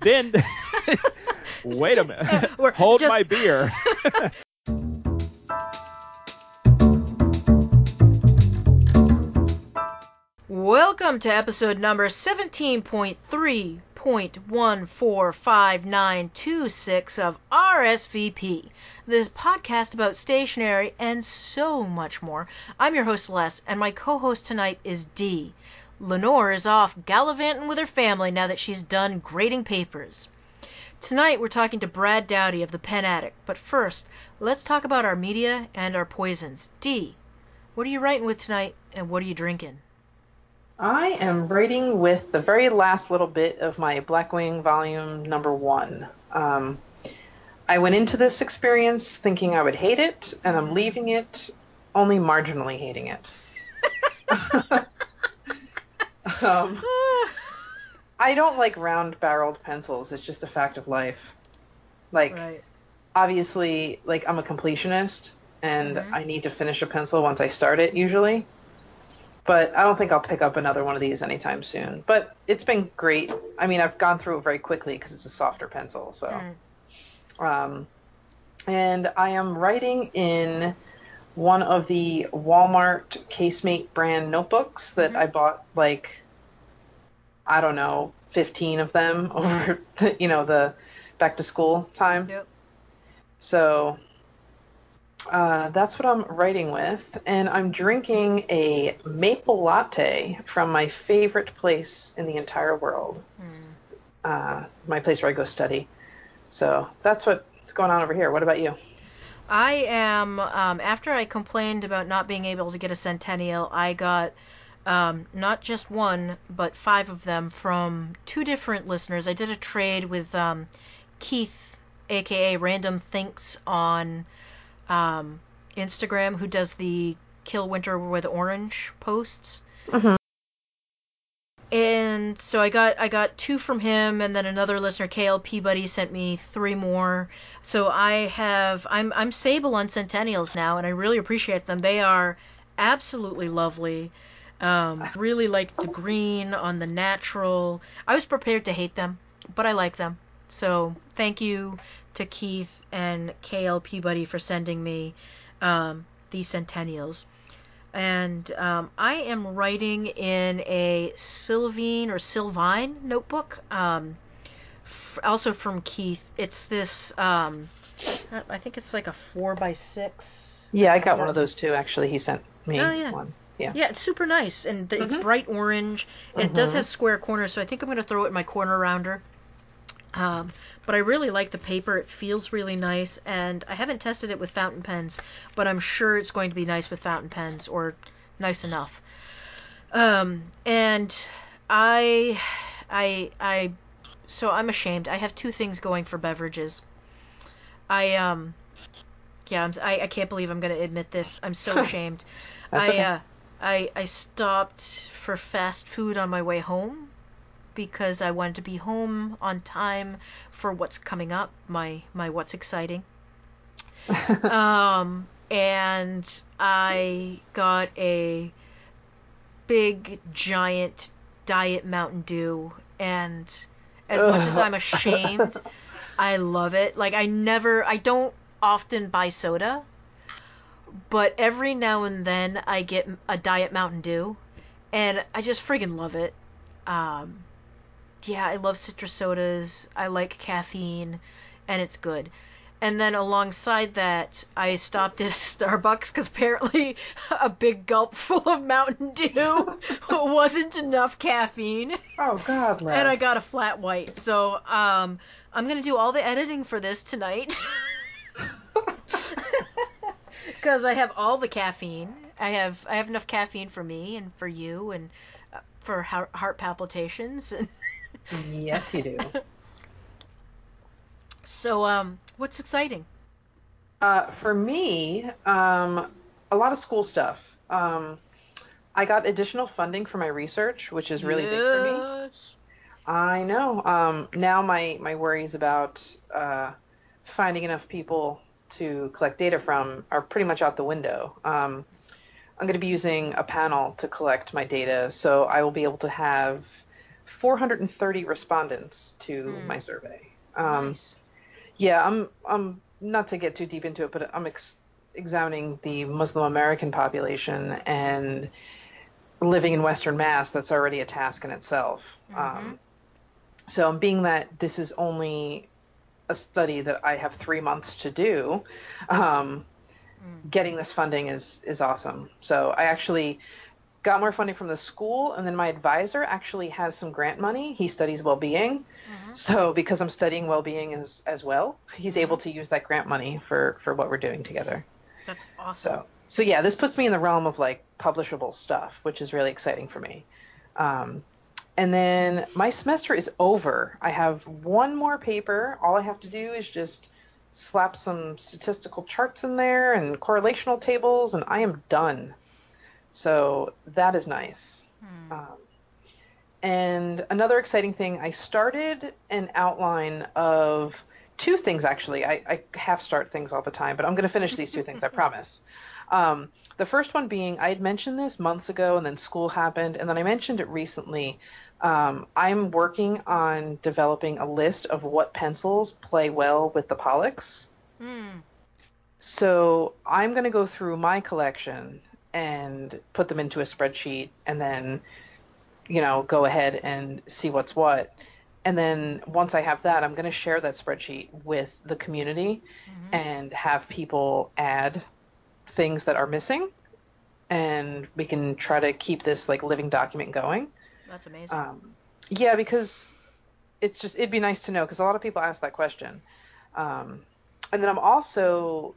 then wait a minute. Hold just- my beer. Welcome to episode number 17.3.145926 of RSVP, this podcast about stationery and so much more. I'm your host, Les, and my co host tonight is Dee. Lenore is off gallivanting with her family now that she's done grading papers. Tonight we're talking to Brad Dowdy of the Pen Addict, but first, let's talk about our media and our poisons. Dee, what are you writing with tonight, and what are you drinking? I am writing with the very last little bit of my Blackwing volume number one. Um, I went into this experience thinking I would hate it, and I'm leaving it only marginally hating it. um, I don't like round barreled pencils. It's just a fact of life. Like, right. obviously, like I'm a completionist, and Mhm. I need to finish a pencil once I start it usually. But I don't think I'll pick up another one of these anytime soon. But it's been great. I mean, I've gone through it very quickly because it's a softer pencil. So, Mm. um, and I am writing in one of the Walmart Casemate brand notebooks that Mhm. I bought like I don't know, 15 of them over the, you know the back to school time. Yep. So uh, that's what I'm writing with, and I'm drinking a maple latte from my favorite place in the entire world, Mm. uh, my place where I go study. So that's what's going on over here. What about you? I am um, after I complained about not being able to get a Centennial, I got um, not just one but five of them from two different listeners. I did a trade with um, Keith, aka Random Thinks, on um, Instagram, who does the Kill Winter with Orange posts. Mhm. And so I got I got two from him, and then another listener, KLP Buddy, sent me three more. So I have I'm I'm Sable on Centennials now, and I really appreciate them. They are absolutely lovely. Um, really like the green on the natural. I was prepared to hate them, but I like them. So thank you to Keith and KLP Buddy for sending me um, these Centennials. And um, I am writing in a Silvine or Silvine notebook, um, f- also from Keith. It's this, um, I think it's like a four by six. Yeah, I got one of those too. Actually, he sent me Oh, yeah. one. Yeah. Yeah, it's super nice, and th- it's bright orange, and it does Mhm. have square corners, so I think I'm gonna throw it in my corner rounder. Um, but I really like the paper; it feels really nice, and I haven't tested it with fountain pens, but I'm sure it's going to be nice with fountain pens, or nice enough. Um, and I, I, I, so I'm ashamed. I have two things going for beverages. I um, yeah, I'm, I I can't believe I'm gonna admit this. I'm so ashamed. That's I okay. uh, I I stopped for fast food on my way home because I wanted to be home on time for what's coming up, my my what's exciting. Um and I got a big giant diet Mountain Dew and as much as I'm ashamed, I love it. Like I never I don't often buy soda, but every now and then I get a diet Mountain Dew and I just friggin' love it. Um yeah, I love citrus sodas. I like caffeine and it's good. And then alongside that, I stopped at Starbucks because apparently a big gulp full of Mountain Dew wasn't enough caffeine oh God, Les. and I got a flat white. So um, I'm gonna do all the editing for this tonight because I have all the caffeine. I have I have enough caffeine for me and for you and uh, for heart, heart palpitations. yes, you do. so um, what's exciting? Uh, for me, um, a lot of school stuff. Um, I got additional funding for my research, which is really big for me. I know. Um, now my my worries about uh, finding enough people to collect data from are pretty much out the window. Um, I'm going to be using a panel to collect my data, so I will be able to have 430 respondents to Hmm. my survey. Um, nice. Yeah, I'm I'm not to get too deep into it, but I'm ex- examining the Muslim American population and living in Western Mass. That's already a task in itself. Um, so, being that this is only a study that I have three months to do, um, getting this funding is is awesome. So, I actually got more funding from the school, and then my advisor actually has some grant money. He studies well-being, so because I'm studying well-being as as well, he's able to use that grant money for for what we're doing together. That's awesome. So so yeah, this puts me in the realm of like publishable stuff, which is really exciting for me. Um, and then my semester is over. I have one more paper. All I have to do is just slap some statistical charts in there and correlational tables, and I am done. So that is nice. Um, and another exciting thing, I started an outline of two things actually. I, I half start things all the time, but I'm going to finish these two things, I promise. Um, the first one being, I had mentioned this months ago, and then school happened, and then I mentioned it recently. Um, I'm working on developing a list of what pencils play well with the Pollux. Hmm. So I'm going to go through my collection and put them into a spreadsheet and then, you know, go ahead and see what's what. And then once I have that, I'm going to share that spreadsheet with the community and have people add things that are missing. And we can try to keep this like living document going. That's amazing. Um, yeah, because it's just it'd be nice to know because a lot of people ask that question. Um, and then I'm also,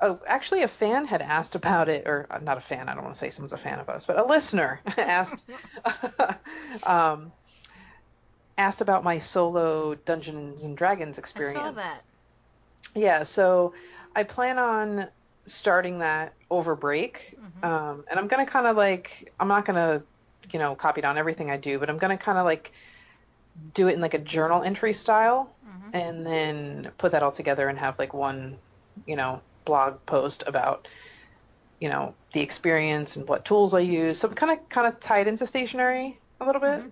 oh, actually, a fan had asked about it, or uh, not a fan. I don't want to say someone's a fan of us, but a listener asked, um, asked about my solo Dungeons and Dragons experience. I saw that. Yeah, so I plan on starting that over break. Um, and I'm going to kind of like, I'm not going to, you know, copy down everything I do, but I'm going to kind of like do it in like a journal entry style and then put that all together and have like one, you know, blog post about, you know, the experience and what tools I use. So I'm kind of kind of tied into stationery a little bit.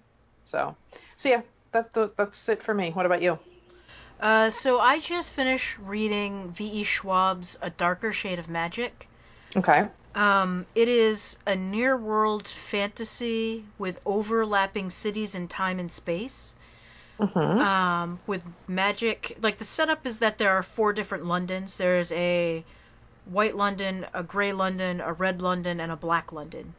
So, so yeah, that, that's it for me. What about you? Uh, so I just finished reading V.E. Schwab's A Darker Shade of Magic. Okay. Um, it is a near world fantasy with overlapping cities in time and space. hmm Um, with magic. Like the setup is that there are four different Londons. There's a white London, a gray London, a red London, and a black London.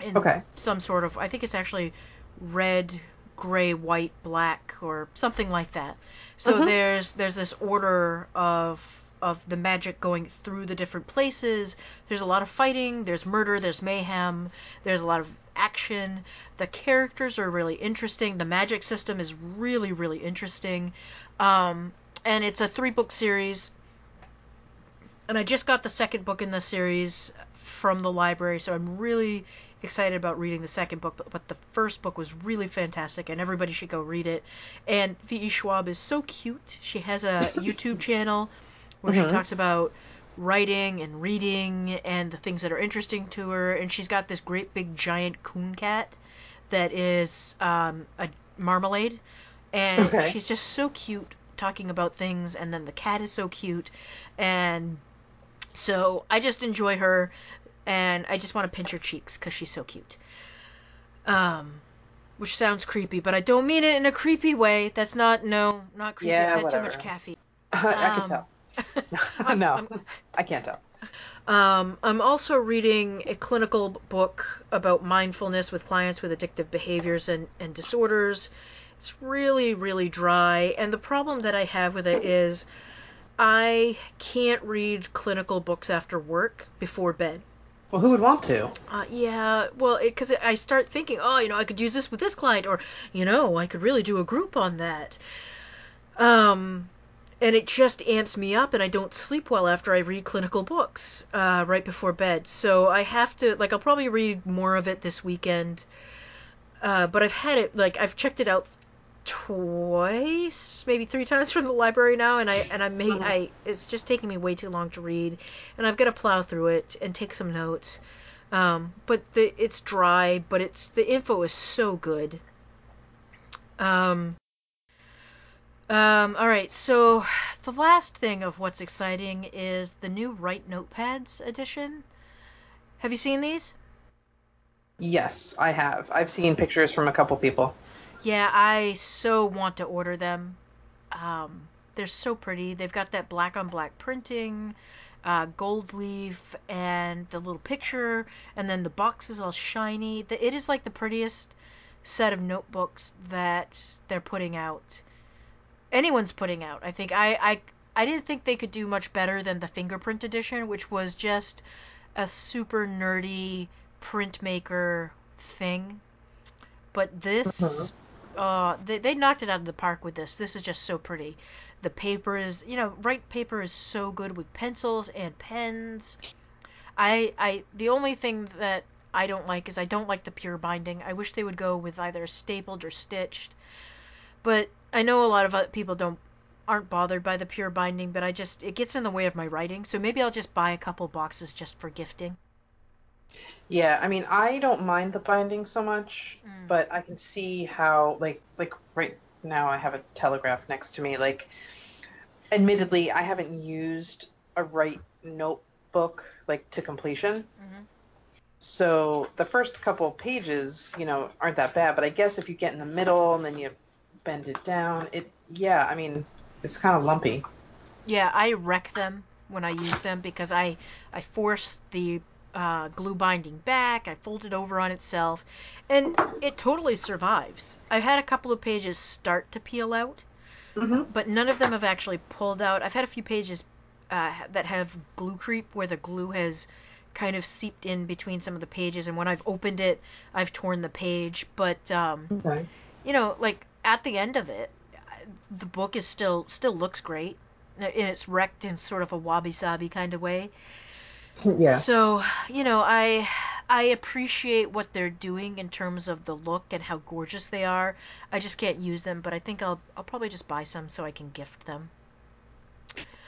In Okay. Some sort of. I think it's actually red, gray, white, black, or something like that. So Mhm. there's there's this order of of the magic going through the different places. There's a lot of fighting, there's murder, there's mayhem, there's a lot of action. The characters are really interesting. The magic system is really really interesting. Um, and it's a three book series. And I just got the second book in the series from the library, so I'm really excited about reading the second book. But, but the first book was really fantastic, and everybody should go read it. And V.E. Schwab is so cute. She has a YouTube channel where she Mhm. talks about writing and reading and the things that are interesting to her. And she's got this great big giant coon cat that is um, a marmalade, and Okay. she's just so cute talking about things. And then the cat is so cute, and so I just enjoy her, and I just want to pinch her cheeks because she's so cute. Um, which sounds creepy, but I don't mean it in a creepy way. That's not no, not creepy. Yeah, I've had too much caffeine. I can Um, tell. No, I'm- can't tell. Um, I'm also reading a clinical book about mindfulness with clients with addictive behaviors and, and disorders. It's really, really dry, and the problem that I have with it is I can't read clinical books after work before bed. Well, who would want to? Uh, yeah, well, because I start thinking, oh, you know, I could use this with this client, or you know, I could really do a group on that. Um, and it just amps me up, and I don't sleep well after I read clinical books uh, right before bed. So I have to, like, I'll probably read more of it this weekend. Uh, but I've had it, like, I've checked it out twice, maybe three times from the library now, and I and I may I it's just taking me way too long to read, and I've got to plow through it and take some notes. Um, but the it's dry, but it's the info is so good. Um, um, all right, so the last thing of what's exciting is the new Write Notepads edition. Have you seen these? Yes, I have. I've seen pictures from a couple people. Yeah, I so want to order them. Um, they're so pretty. They've got that black on black printing, uh, gold leaf, and the little picture, and then the box is all shiny. It is like the prettiest set of notebooks that they're putting out. Anyone's putting out. I think I I I didn't think they could do much better than the fingerprint edition, which was just a super nerdy printmaker thing. But this, uh, they, they knocked it out of the park with this. This is just so pretty. The paper is, you know, Write paper is so good with pencils and pens. I, I, the only thing that I don't like is I don't like the PUR binding. I wish they would go with either stapled or stitched. But I know a lot of people don't aren't bothered by the PUR binding, but I just it gets in the way of my writing. So maybe I'll just buy a couple boxes just for gifting. Yeah, I mean, I don't mind the binding so much, Mm. but I can see how, like, like right now I have a telegraph next to me. Like, admittedly, I haven't used a Write notebook like to completion. Mhm. So the first couple of pages, you know, aren't that bad. But I guess if you get in the middle and then you bend it down, it, yeah, I mean, it's kind of lumpy. Yeah, I wreck them when I use them because I I force the uh, glue binding back. I fold it over on itself, and it totally survives. I've had a couple of pages start to peel out, hmm but none of them have actually pulled out. I've had a few pages uh, that have glue creep where the glue has kind of seeped in between some of the pages, and when I've opened it, I've torn the page. But um, Okay. you know, like at the end of it, the book is still still looks great, and it's wrecked in sort of a wabi sabi kind of way. Yeah. So you know, I I appreciate what they're doing in terms of the look and how gorgeous they are. I just can't use them, but I think I'll I'll probably just buy some so I can gift them.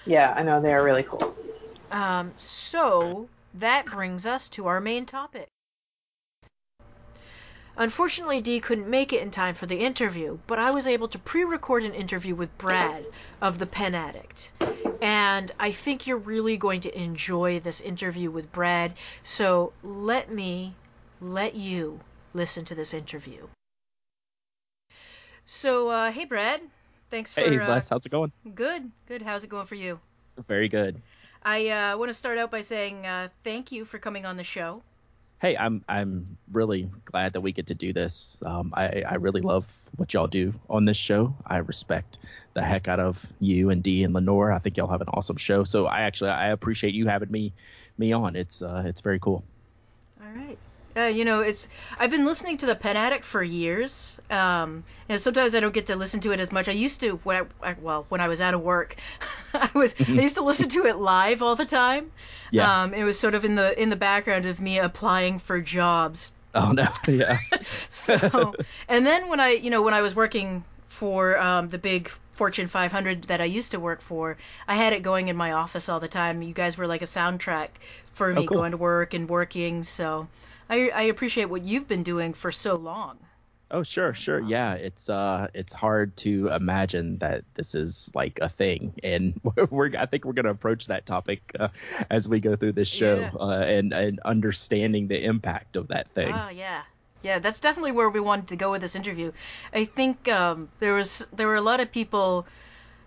Yeah, I know they are really cool. Um, so that brings us to our main topic. Unfortunately, Dee couldn't make it in time for the interview, but I was able to pre record an interview with Brad of The Pen Addict. And I think you're really going to enjoy this interview with Brad, so let me let you listen to this interview. So, uh, hey, Brad. Thanks for. Hey, uh, Les, how's it going? Good, good. How's it going for you? Very good. I uh, want to start out by saying uh, thank you for coming on the show. Hey, I'm I'm really glad that we get to do this. Um, I I really love what y'all do on this show. I respect the heck out of you and Dee and Lenore. I think y'all have an awesome show. So I actually I appreciate you having me me on. It's uh it's very cool. All right. Uh, you know, it's I've been listening to the Pen Addict for years. Um, and sometimes I don't get to listen to it as much. I used to when I, well when I was out of work, I was I used to listen to it live all the time. Yeah. Um, it was sort of in the in the background of me applying for jobs. Oh no. Yeah. So, and then when I, you know, when I was working for um, the big Fortune 500 that I used to work for, I had it going in my office all the time. You guys were like a soundtrack for me Oh, cool. going to work and working. So, I, I appreciate what you've been doing for so long. Oh sure, sure. Yeah, it's uh it's hard to imagine that this is like a thing, and we're, I think we're gonna approach that topic uh, as we go through this show, Yeah. uh, and and understanding the impact of that thing. Ah, yeah. Yeah, that's definitely where we wanted to go with this interview. I think um, there was there were a lot of people.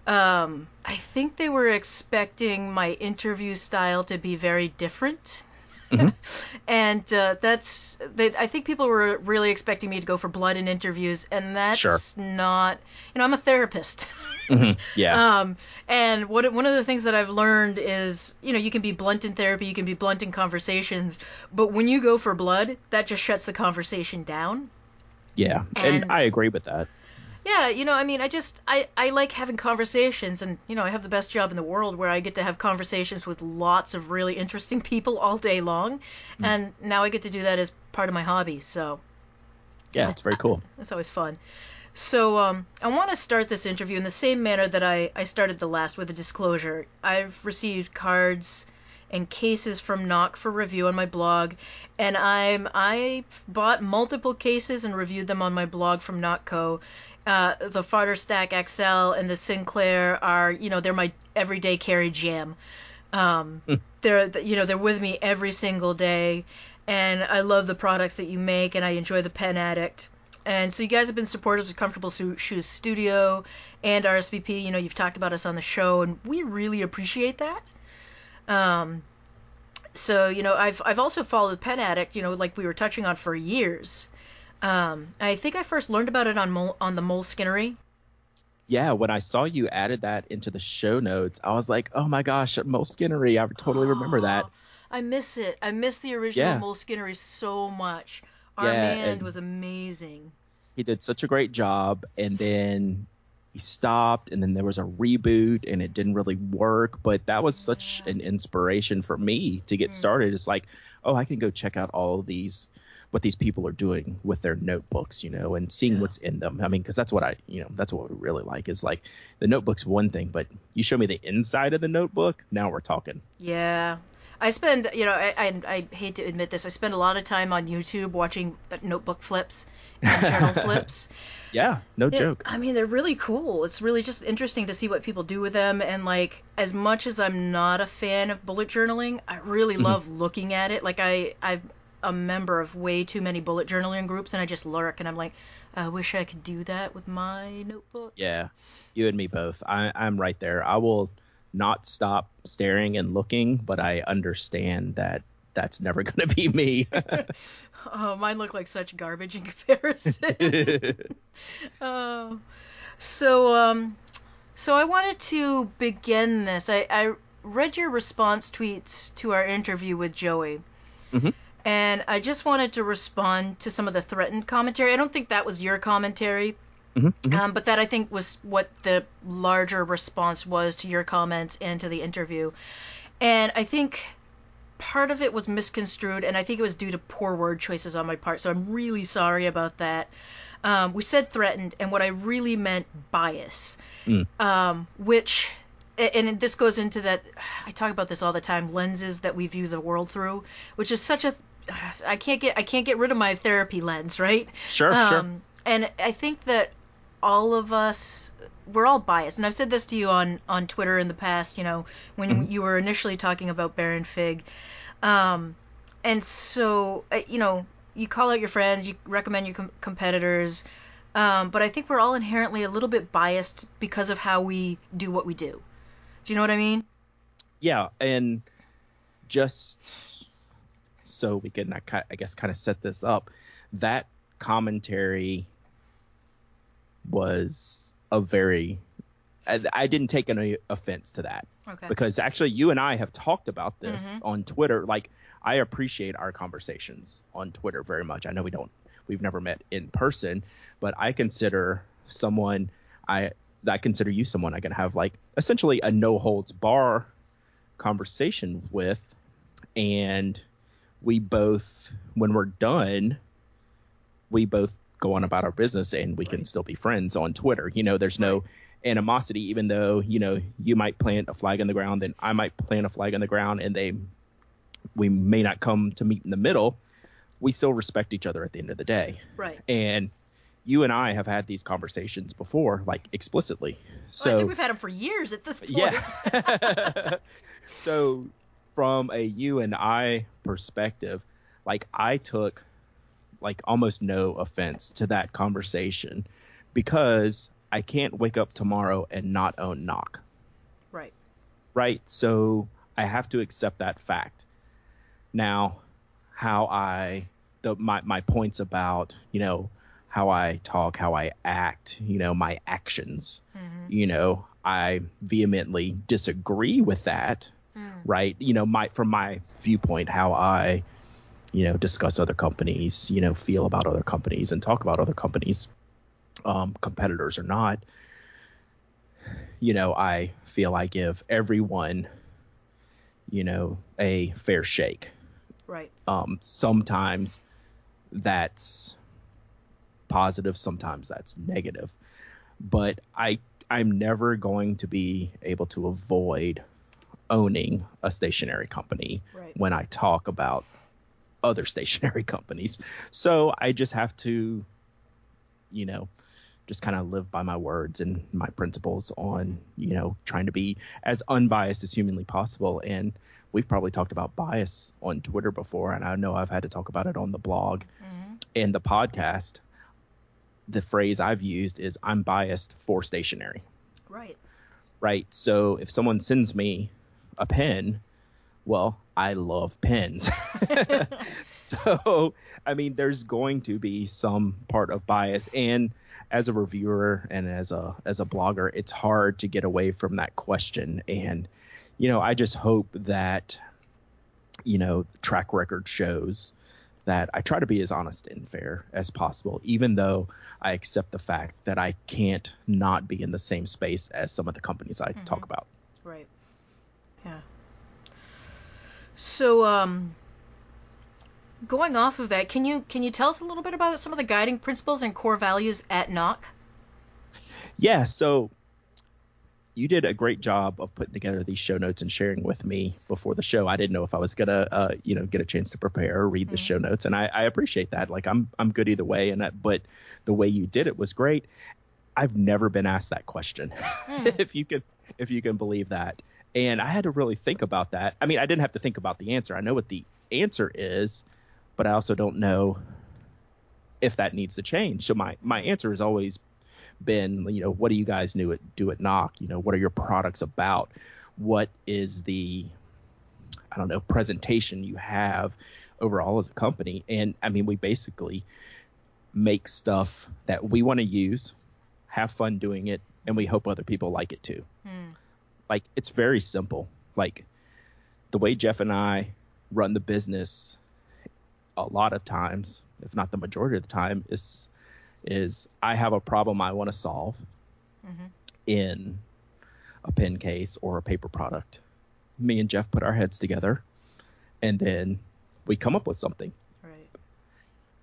Um, I think they were expecting my interview style to be very different, Mhm. and uh, that's they, I think people were really expecting me to go for blood in interviews, and that's Sure. not. You know, I'm a therapist. Mhm, Yeah. Um, and what one of the things that I've learned is, you know, you can be blunt in therapy, you can be blunt in conversations, but when you go for blood, that just shuts the conversation down. yeah. And, and- I agree with that. Yeah, you know, I mean, I just I I like having conversations, and you know, I have the best job in the world where I get to have conversations with lots of really interesting people all day long, and now I get to do that as part of my hobby. So Yeah, it's very cool. It's always fun. So um, I want to start this interview in the same manner that I, I started the last with a disclosure. I've received cards and cases from Nock for review on my blog, and I'm I bought multiple cases and reviewed them on my blog from Nock Co. uh, the Fodderstack XL and the Sinclair are, you know, they're my everyday carry jam. Um, Hmm. they're, you know, they're with me every single day, and I love the products that you make, and I enjoy the Pen Addict. And so you guys have been supporters of Comfortable Shoes Studio and RSVP. You know, you've talked about us on the show, and we really appreciate that. Um, so you know, I've I've also followed Pen Addict. You know, like we were touching on for years. Um, I think I first learned about it on Mol- on the Moleskinerie. Yeah, when I saw you added that into the show notes, I was like, oh my gosh, Moleskinerie. I totally remember that. Oh, I miss it. I miss the original Yeah. Moleskinerie so much. Our Yeah, was amazing. He did such a great job, and then he stopped, and then there was a reboot, and it didn't really work. But that was such Yeah. an inspiration for me to get Mm. started. It's like, oh, I can go check out all these what these people are doing with their notebooks, you know, and seeing Yeah. what's in them. I mean, because that's what I, you know, that's what we really like is like the notebook's one thing, but you show me the inside of the notebook, now we're talking. Yeah. I spend, you know, I, I, I hate to admit this, I spend a lot of time on YouTube watching uh, notebook flips and journal flips. Yeah, no Yeah, joke. I mean, they're really cool. It's really just interesting to see what people do with them. And, like, as much as I'm not a fan of bullet journaling, I really Mhm. love looking at it. Like, I, I'm a member of way too many bullet journaling groups, and I just lurk, and I'm like, I wish I could do that with my notebook. Yeah, you and me both. I, I'm right there. I will not stop staring and looking, but I understand that that's never going to be me. Oh, mine look like such garbage in comparison. Oh, so um, so I wanted to begin this. I, I read your response tweets to our interview with Joey, Mhm. And I just wanted to respond to some of the threatened commentary. I don't think that was your commentary, Mhm, mhm. um, but that I think was what the larger response was to your comments and to the interview. And I think part of it was misconstrued, and I think it was due to poor word choices on my part. So I'm really sorry about that. Um, we said threatened, and what I really meant bias, Mm. um, which, and this goes into that. I talk about this all the time. Lenses that we view the world through, which is such a. I can't get I can't get rid of my therapy lens, right? Sure, sure. Um, and I think that all of us we're all biased, and I've said this to you on on Twitter in the past. You know, when Mhm. you were initially talking about Baron Fig, um, and so uh, you know you call out your friends, you recommend your com- competitors, um, but I think we're all inherently a little bit biased because of how we do what we do. Do you know what I mean? yeah, and just so we can, I I guess, kind of set this up, that commentary was a very. I, I didn't take any offense to that Okay. because actually you and I have talked about this Mhm. on Twitter. Like I appreciate our conversations on Twitter very much. I know we don't we've never met in person, but I consider someone I I consider you someone I can have like essentially a no holds bar conversation with and we both when we're done we both go on about our business and we can still be friends on Twitter. You know, there's no animosity, even though, you know, you might plant a flag in the ground and I might plant a flag in the ground and they we may not come to meet in the middle. We still respect each other at the end of the day. Right. And you and I have had these conversations before, like explicitly. So well, I think we've had them for years at this point. yeah. so from a you and I perspective, like I took like almost no offense to that conversation because I can't wake up tomorrow and not own Nock. right. Right? So I have to accept that fact. Now, how I the my my points about, you know, how I talk, how I act, you know, my actions hmm you know, I vehemently disagree with that, Mm. right? You know, my from my viewpoint, how I, you know, discuss other companies, you know, feel about other companies and talk about other companies, um, competitors or not. You know, I feel I give everyone, you know, a fair shake. Right. Um, sometimes that's positive, sometimes that's negative. But I I'm never going to be able to avoid owning a stationary company Right. when I talk about other stationary companies. So I just have to, you know, just kind of live by my words and my principles on, you know, trying to be as unbiased as humanly possible. And we've probably talked about bias on Twitter before, and I know I've had to talk about it on the blog mm-hmm. and the podcast. The phrase I've used is I'm biased for stationery. Right. Right. So if someone sends me a pen, well, I love pens. so, I mean, there's going to be some part of bias. And as a reviewer and as a as a blogger, it's hard to get away from that question. And, you know, I just hope that, you know, track record shows that I try to be as honest and fair as possible, even though I accept the fact that I can't not be in the same space as some of the companies I mm-hmm. talk about. Yeah. So, um, going off of that, can you can you tell us a little bit about some of the guiding principles and core values at Nock? Yeah, so you did a great job of putting together these show notes and sharing with me before the show. I didn't know if I was gonna, uh, you know, get a chance to prepare or read mm-hmm. the show notes, and I, I, appreciate that. Like I'm I'm good either way, and that, but the way you did it was great. I've never been asked that question, mm. if you can if you can believe that. And I had to really think about that. I mean, I didn't have to think about the answer. I know what the answer is, but I also don't know if that needs to change. So my my answer has always been, you know, what do you guys do at do at Nock? You know, what are your products about? What is the I don't know presentation you have overall as a company? And I mean, we basically make stuff that we want to use, have fun doing it, and we hope other people like it too. Mm like it's very simple. Like the way Jeff and I run the business a lot of times, if not the majority of the time, is is I have a problem I want to solve mm-hmm. in a pen case or a paper product. Me and Jeff put our heads together and then we come up with something. Right.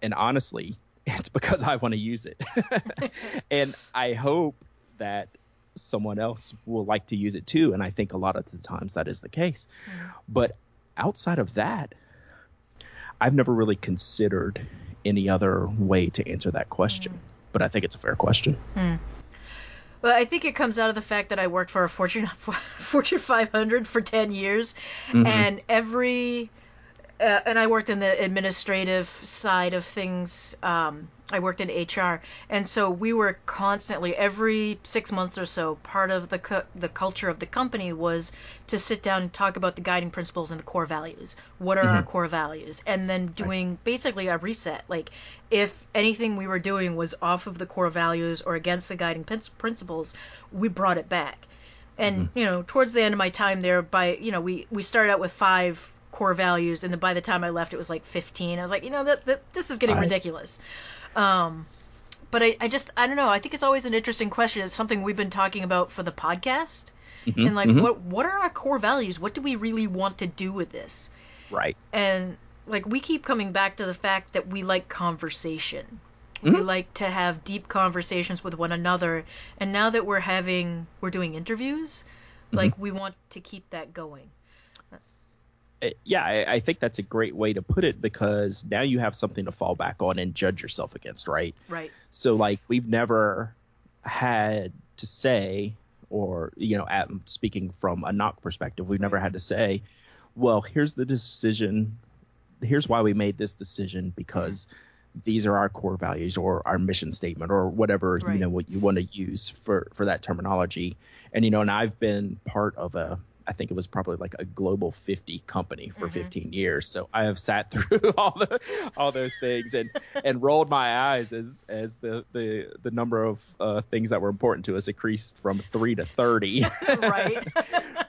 And honestly, it's because I want to use it. and I hope that someone else will like to use it too. And I think a lot of the times that is the case. Mm. But outside of that, I've never really considered any other way to answer that question. Mm. But I think it's a fair question. Mm. Well, I think it comes out of the fact that I worked for a Fortune Fortune 500 for 10 years, mm-hmm. and every uh, and I worked in the administrative side of things. Um, I worked in HR, and so we were constantly every six months or so. Part of the cu- the culture of the company was to sit down and talk about the guiding principles and the core values. What are mm-hmm. our core values? And then doing basically a reset. Like if anything we were doing was off of the core values or against the guiding pin- principles, we brought it back. And mm-hmm. you know, towards the end of my time there, by you know, we we started out with five core values, and then by the time I left, it was like 15. I was like, you know, that, that this is getting right. ridiculous. Um, but I, I just I don't know. I think it's always an interesting question. It's something we've been talking about for the podcast, mm-hmm, and like mm-hmm. what what are our core values? What do we really want to do with this? Right. And like we keep coming back to the fact that we like conversation. Mm-hmm. We like to have deep conversations with one another. And now that we're having we're doing interviews, like mm-hmm. we want to keep that going yeah, I, I, think that's a great way to put it because now you have something to fall back on and judge yourself against, right? Right. So like we've never had to say, or you know, at, speaking from a Nock perspective, we've never had to say, well, here's the decision, here's why we made this decision because. Mm-hmm. These are our core values, or our mission statement, or whatever right. you know what you want to use for for that terminology. And you know, and I've been part of a I think it was probably like a global 50 company for mm-hmm. 15 years. So I have sat through all the all those things and and rolled my eyes as as the the the number of uh, things that were important to us increased from three to 30. right.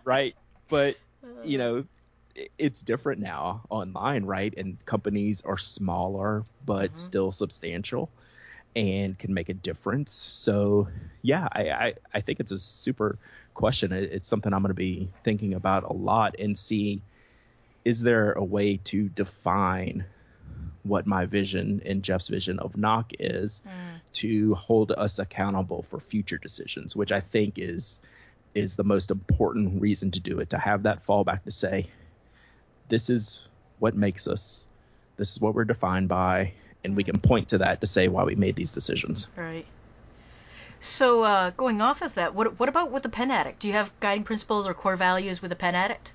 right. But you know, it's different now online, right? And companies are smaller but mm-hmm. still substantial and can make a difference. So yeah, I, I, I think it's a super question. It's something I'm going to be thinking about a lot and see is there a way to define what my vision and Jeff's vision of Nock is mm. to hold us accountable for future decisions, which I think is is the most important reason to do it, to have that fallback to say, this is what makes us, this is what we're defined by, and we can point to that to say why we made these decisions. Right. So uh, going off of that, what what about with the pen addict? Do you have guiding principles or core values with the pen addict?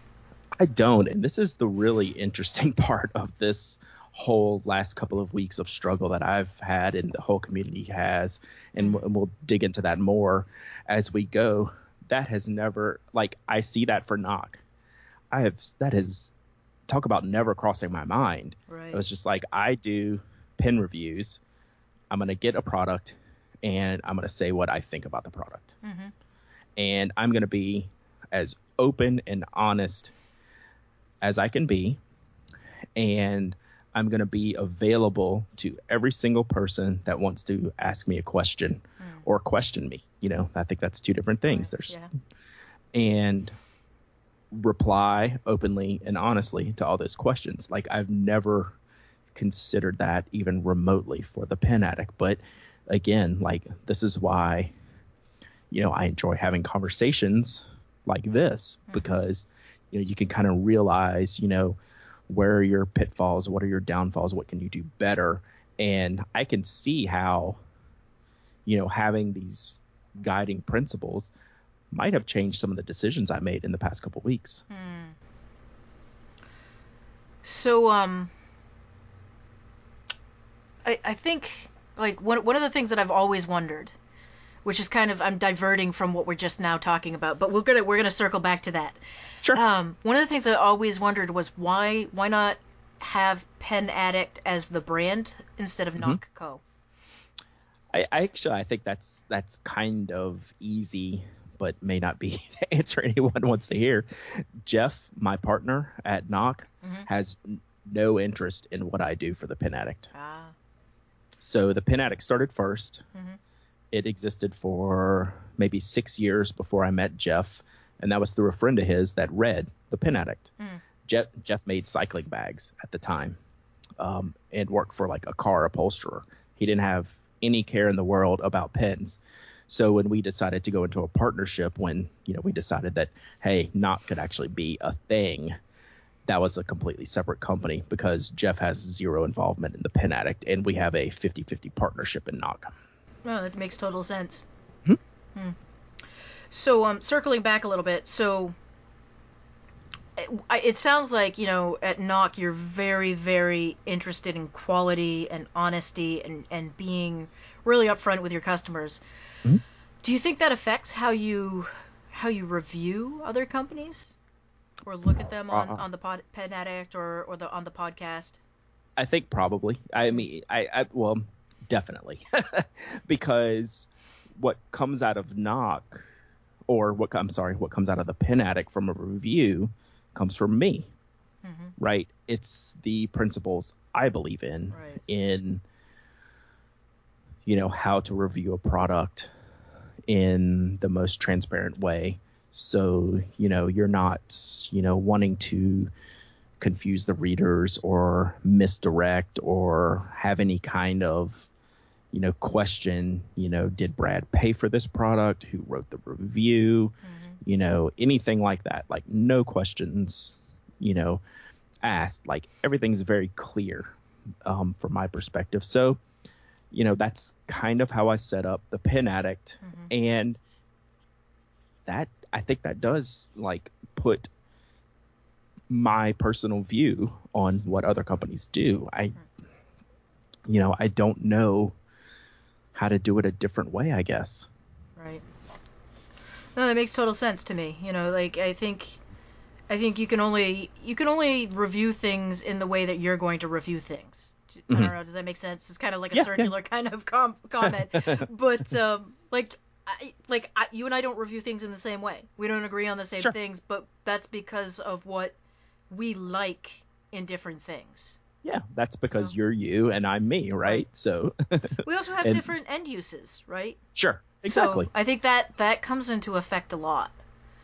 I don't, and this is the really interesting part of this whole last couple of weeks of struggle that I've had and the whole community has, and, and we'll dig into that more as we go. That has never like I see that for Nock. I have that has talk about never crossing my mind. Right. It was just like I do pen reviews. I'm gonna get a product and I'm gonna say what I think about the product. Mm-hmm. And I'm gonna be as open and honest as I can be. And I'm going to be available to every single person that wants to ask me a question Mm. or question me. You know, I think that's two different things. There's yeah. and reply openly and honestly to all those questions. Like I've never considered that even remotely for the pen addict, but again, like this is why you know I enjoy having conversations like this Mhm. because you know you can kind of realize you know where are your pitfalls, what are your downfalls, what can you do better, and I can see how you know having these guiding principles might have changed some of the decisions I made in the past couple weeks. Hmm. So um, I I think like one one of the things that I've always wondered, which is kind of I'm diverting from what we're just now talking about, but we're gonna we're gonna circle back to that. Sure. Um, one of the things I always wondered was why why not have Pen Addict as the brand instead of Mhm. Nock Co. I, I actually I think that's that's kind of easy, but may not be the answer anyone wants to hear. Jeff, my partner at Nock, Mhm. has no interest in what I do for the Pen Addict. Ah. So the Pen Addict started 1st Mhm. It existed for maybe six years before I met Jeff, and that was through a friend of his that read the Pen Addict. Mm. Jeff Jeff made cycling bags at the time, um, and worked for like a car upholsterer. He didn't have any care in the world about pens. So when we decided to go into a partnership, when you know we decided that hey, Nock could actually be a thing, that was a completely separate company because Jeff has zero involvement in the Pen Addict, and we have a 50-50 partnership in Nock. Oh, that makes total sense. Hmm. Hmm. So, um, circling back a little bit, so it, it sounds like you know at Nock you're very, very interested in quality and honesty and and being really upfront with your customers. Mhm. Do you think that affects how you how you review other companies or look at them on, Uh, on the pod, Pen Addict or or the on the podcast? I think probably. I mean, I, I well, definitely, because what comes out of Nock, or what I'm sorry, what comes out of the pen addict from a review, comes from me, Mhm. right? It's the principles I believe in Right. in, you know, how to review a product in the most transparent way. So you know, you're not, you know, wanting to confuse the readers or misdirect or have any kind of you know question you know did brad pay for this product? Who wrote the review? Mhm. you know anything like that. Like no questions you know asked. Like everything's very clear um, from my perspective. So you know that's kind of how i set up the pen addict. Mhm. and that i think that does like put my personal view on what other companies do i you know i don't know how to do it a different way i guess Right. No, that makes total sense to me. You know, like I think I think you can only you can only review things in the way that you're going to review things. I don't know, does that make sense? It's kind of like a Yeah, yeah. circular kind of com- comment. but um like I, like I, you and I don't review things in the same way. We don't agree on the same Sure. things, but that's because of what we like in different things. yeah that's because So- you're you and i'm me right so We also have And- different end uses, right? sure exactly So I think that that comes into effect a lot.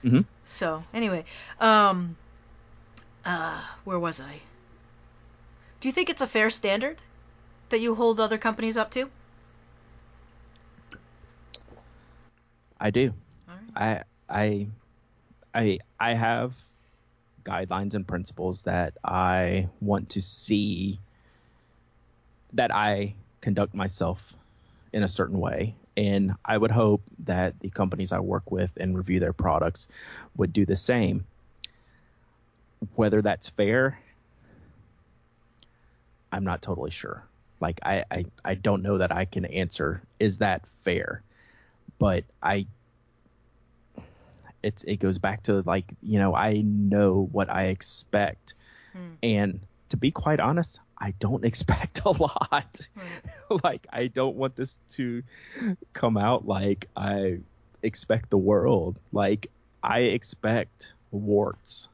hmm So anyway, um, uh, where was I? Do you think it's a fair standard that you hold other companies up to? I do right. I I I I have guidelines and principles that I want to see that I conduct myself in a certain way And I would hope that the companies I work with and review their products would do the same. Whether that's fair, I'm not totally sure. Like I, I, I don't know that I can answer is that fair, but I it's it goes back to like you know I know what I expect, Hmm. and to be quite honest, I don't expect a lot. Right. like I don't want this to come out like I expect the world. Like I expect warts,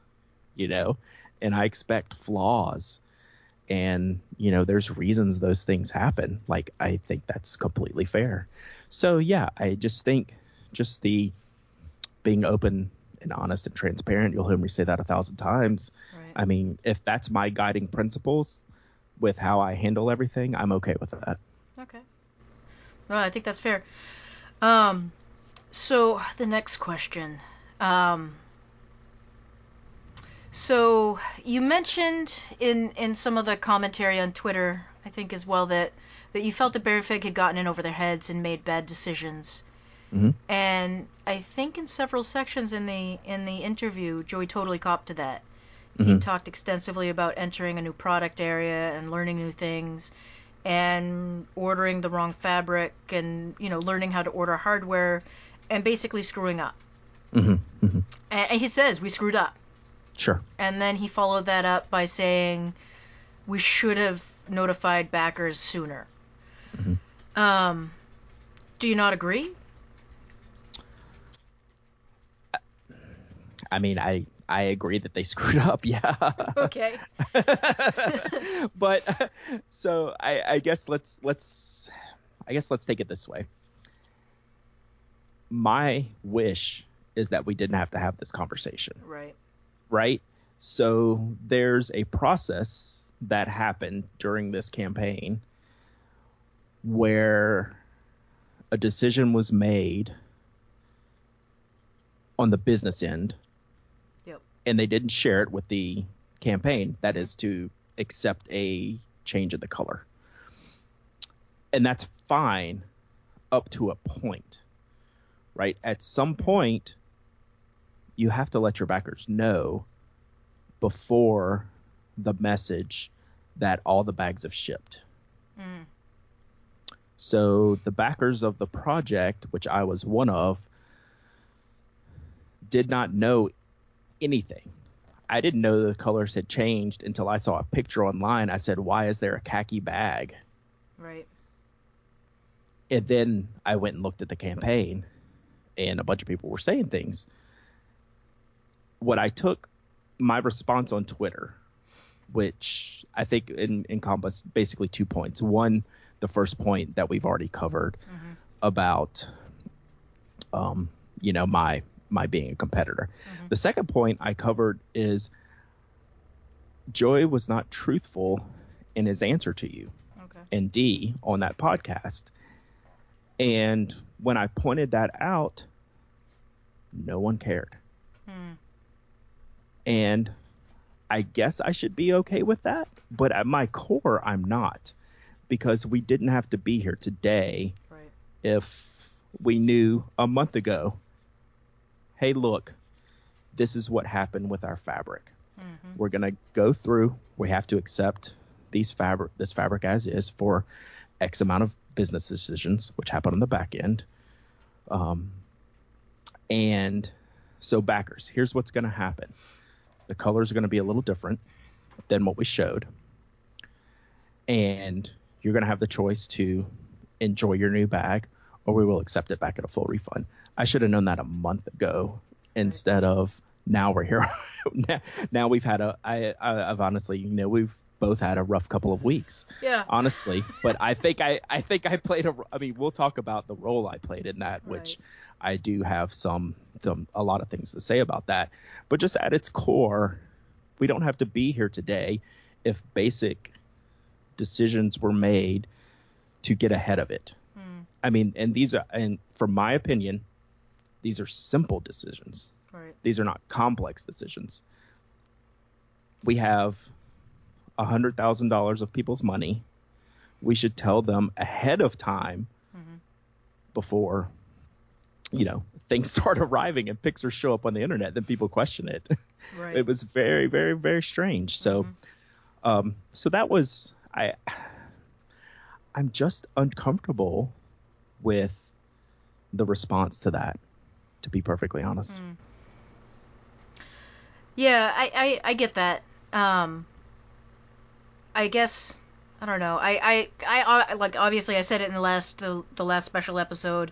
you know, and I expect flaws. And, you know, there's reasons those things happen. Like I think that's completely fair. So yeah, I just think just the being open and honest and transparent, you'll hear me say that a thousand times. Right. I mean, if that's my guiding principles with how I handle everything, I'm okay with that. Okay. No, I think that's fair. Um, so the next question. Um, so you mentioned in in some of the commentary on Twitter, I think as well that that you felt that Baron Fig had gotten in over their heads and made bad decisions. Mhm. And I think in several sections in the in the interview, Joey totally copped to that. He Mhm. talked extensively about entering a new product area and learning new things and ordering the wrong fabric and you know learning how to order hardware and basically screwing up. hmm hmm And, and he says we screwed up. Sure. And then he followed that up by saying we should have notified backers sooner. Mhm. Um, do you not agree? I mean, I I agree that they screwed up. Yeah. Okay. but so I, I guess let's let's I guess let's take it this way. My wish is that we didn't have to have this conversation, Right. right? So there's a process that happened during this campaign where a decision was made on the business end Yep. and they didn't share it with the campaign. That is to accept a change in the color. And that's fine up to a point, right? At some point, you have to let your backers know before the message that all the bags have shipped. Mm. So the backers of the project, which I was one of, did not know anything. I didn't know the colors had changed until I saw a picture online. I said, "Why is there a khaki bag?" Right. And then I went and looked at the campaign, and a bunch of people were saying things. What I took my response on Twitter, which I think en- encompassed basically two points. One, the first point that we've already covered Mhm. about, um, you know, my my being a competitor. The second point I covered is Joey was not truthful in his answer to you Okay. and D on that podcast. And when I pointed that out, no one cared. Hmm. And I guess I should be okay with that, but at my core, I'm not because we didn't have to be here today Right. if we knew a month ago, hey, look, this is what happened with our fabric. Mhm. We're gonna go through. We have to accept these fabric, this fabric as is for X amount of business decisions, which happen on the back end. Um, and so backers, here's what's gonna happen. The colors are gonna be a little different than what we showed, and you're gonna have the choice to enjoy your new bag, or we will accept it back at a full refund. I should have known that a month ago instead of now we're here. now, we've had a. I, I, I've honestly, you know, we've both had a rough couple of weeks, Yeah. honestly. But I think I, I think I played a. I mean, we'll talk about the role I played in that, which I do have some, some, a lot of things to say about that. But just at its core, we don't have to be here today if basic decisions were made to get ahead of it. Hmm. I mean, and these are, and from my opinion, these are simple decisions. Right. These are not complex decisions. We have a hundred thousand dollars of people's money. We should tell them ahead of time Mhm. before you know things start arriving and pictures show up on the internet then people question it Right. it was very very very strange so Mhm. um so that was i i'm just uncomfortable with the response to that to be perfectly honest Mm. Yeah, I, I, I get that. Um, I guess I don't know. I, I, I, I like obviously I said it in the last the, the last special episode.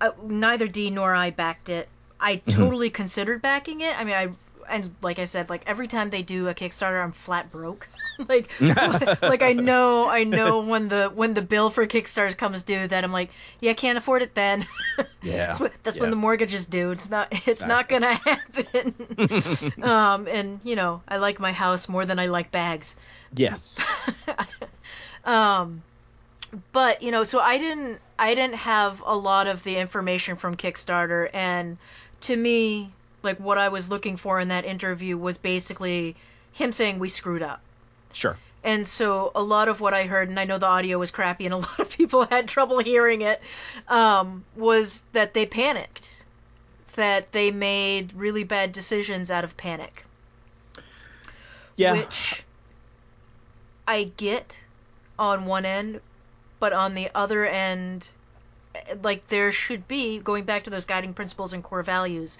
Uh, neither D nor I backed it. I totally considered backing it. I mean, I and like I said, like every time they do a Kickstarter, I'm flat broke. like, like I know, I know when the when the bill for Kickstarter comes due that I'm like, yeah, I can't afford it then. Yeah, that's, when, that's yeah. when the mortgage is due. It's not, it's not gonna happen. um, and you know, I like my house more than I like bags. yes um, but you know, so I didn't I didn't have a lot of the information from Kickstarter, and to me, like what I was looking for in that interview was basically him saying we screwed up. Sure And so a lot of what I heard, and I know the audio was crappy, and a lot of people had trouble hearing it, um, was that they panicked, that they made really bad decisions out of panic. yeah Which I get on one end, but on the other end, like there should be, going back to those guiding principles and core values,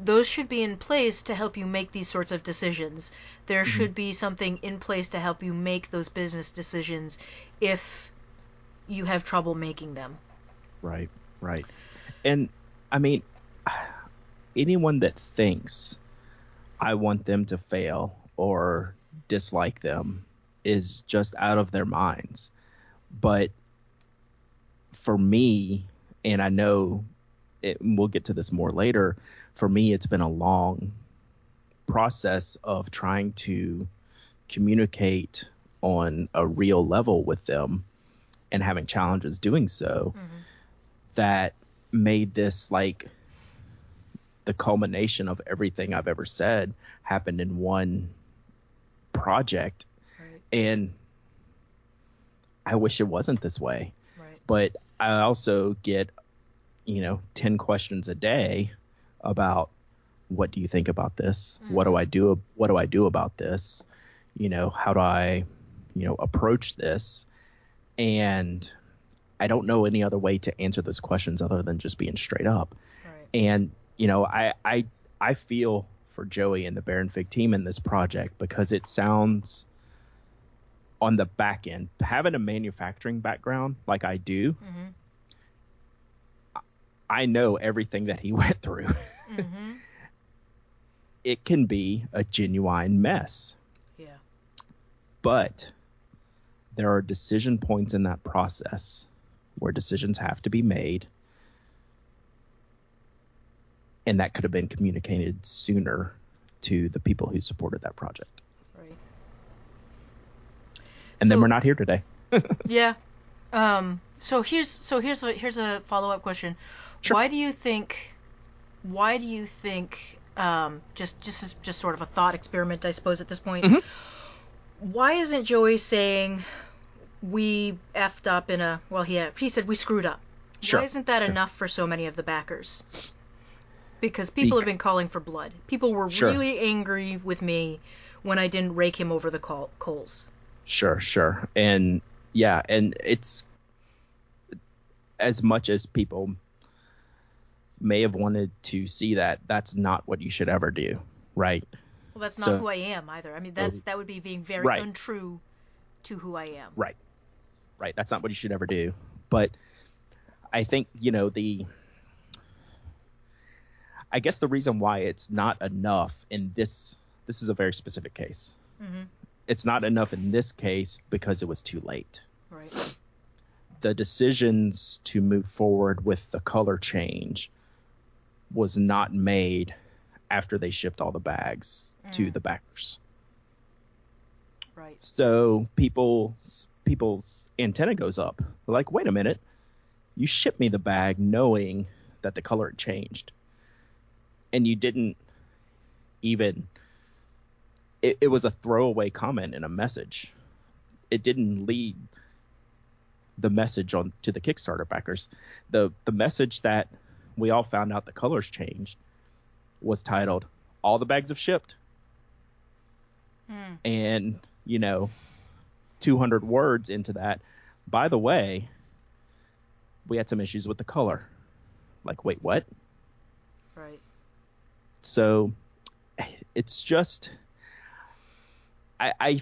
those should be in place to help you make these sorts of decisions. There mm-hmm. should be something in place to help you make those business decisions if you have trouble making them. Right, right. And I mean, anyone that thinks I want them to fail or dislike them is just out of their minds. But for me, and I know it, we'll get to this more later, for me, it's been a long process of trying to communicate on a real level with them and having challenges doing so mm-hmm. that made this like the culmination of everything I've ever said happened in one project Right. and I wish it wasn't this way Right. but I also get you know 10 questions a day about what do you think about this? What do I do what do I do about this? You know how do I you know approach this? And I don't know any other way to answer those questions other than just being straight up. Right. and you know I I I feel for Joey and the Baron Fig team in this project because it sounds on the back end having a manufacturing background like I do Mhm. I know everything that he went through Mhm. it can be a genuine mess Yeah. but there are decision points in that process where decisions have to be made and that could have been communicated sooner to the people who supported that project Right. and then we're not here today Yeah. Um. So here's so here's a here's a follow up question. Sure. Why do you think? Why do you think? Um. Just just just sort of a thought experiment, I suppose, at this point. Mhm. Why isn't Joey saying we effed up in a? Well, he he said we screwed up. Sure, Why isn't that sure. enough for so many of the backers? Because people have been calling for blood. People were Sure. really angry with me when I didn't rake him over the coal- coals. Sure, sure. And yeah, and it's as much as people may have wanted to see that, that's not what you should ever do, right? Well, that's So- not who I am either. I mean, that's Oh. that would be being very Right. untrue to who I am. Right. Right. That's not what you should ever do. But I think, you know, the I guess the reason why it's not enough in this this is a very specific case. hmm It's not enough in this case because it was too late. Right. the decisions to move forward with the color change was not made after they shipped all the bags to Mm. the backers. Right. So people's people's antenna goes up. They're like, wait a minute, you shipped me the bag knowing that the color had changed, and you didn't even. It, it was a throwaway comment in a message. It didn't lead the message on to the Kickstarter backers. The the message that we all found out the colors changed was titled "All the bags have shipped," Mm. and you know, 200 words into that. By the way, we had some issues with the color. Like, wait, what? Right. So it's just I, I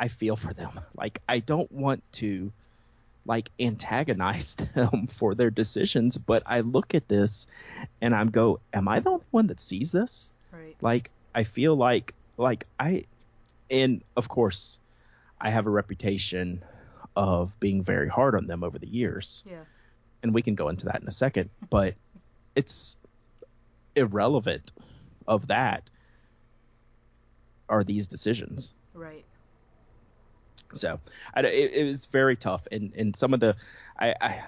I feel for them. Like I don't want to like antagonize them for their decisions, but I look at this and I'm go, am I the only one that sees this? Right. Like I feel like like I and of course I have a reputation of being very hard on them over the years Yeah. and we can go into that in a second, mm-hmm. but it's irrelevant of that are these decisions. Right. So I, it, it was very tough, and and some of the I, I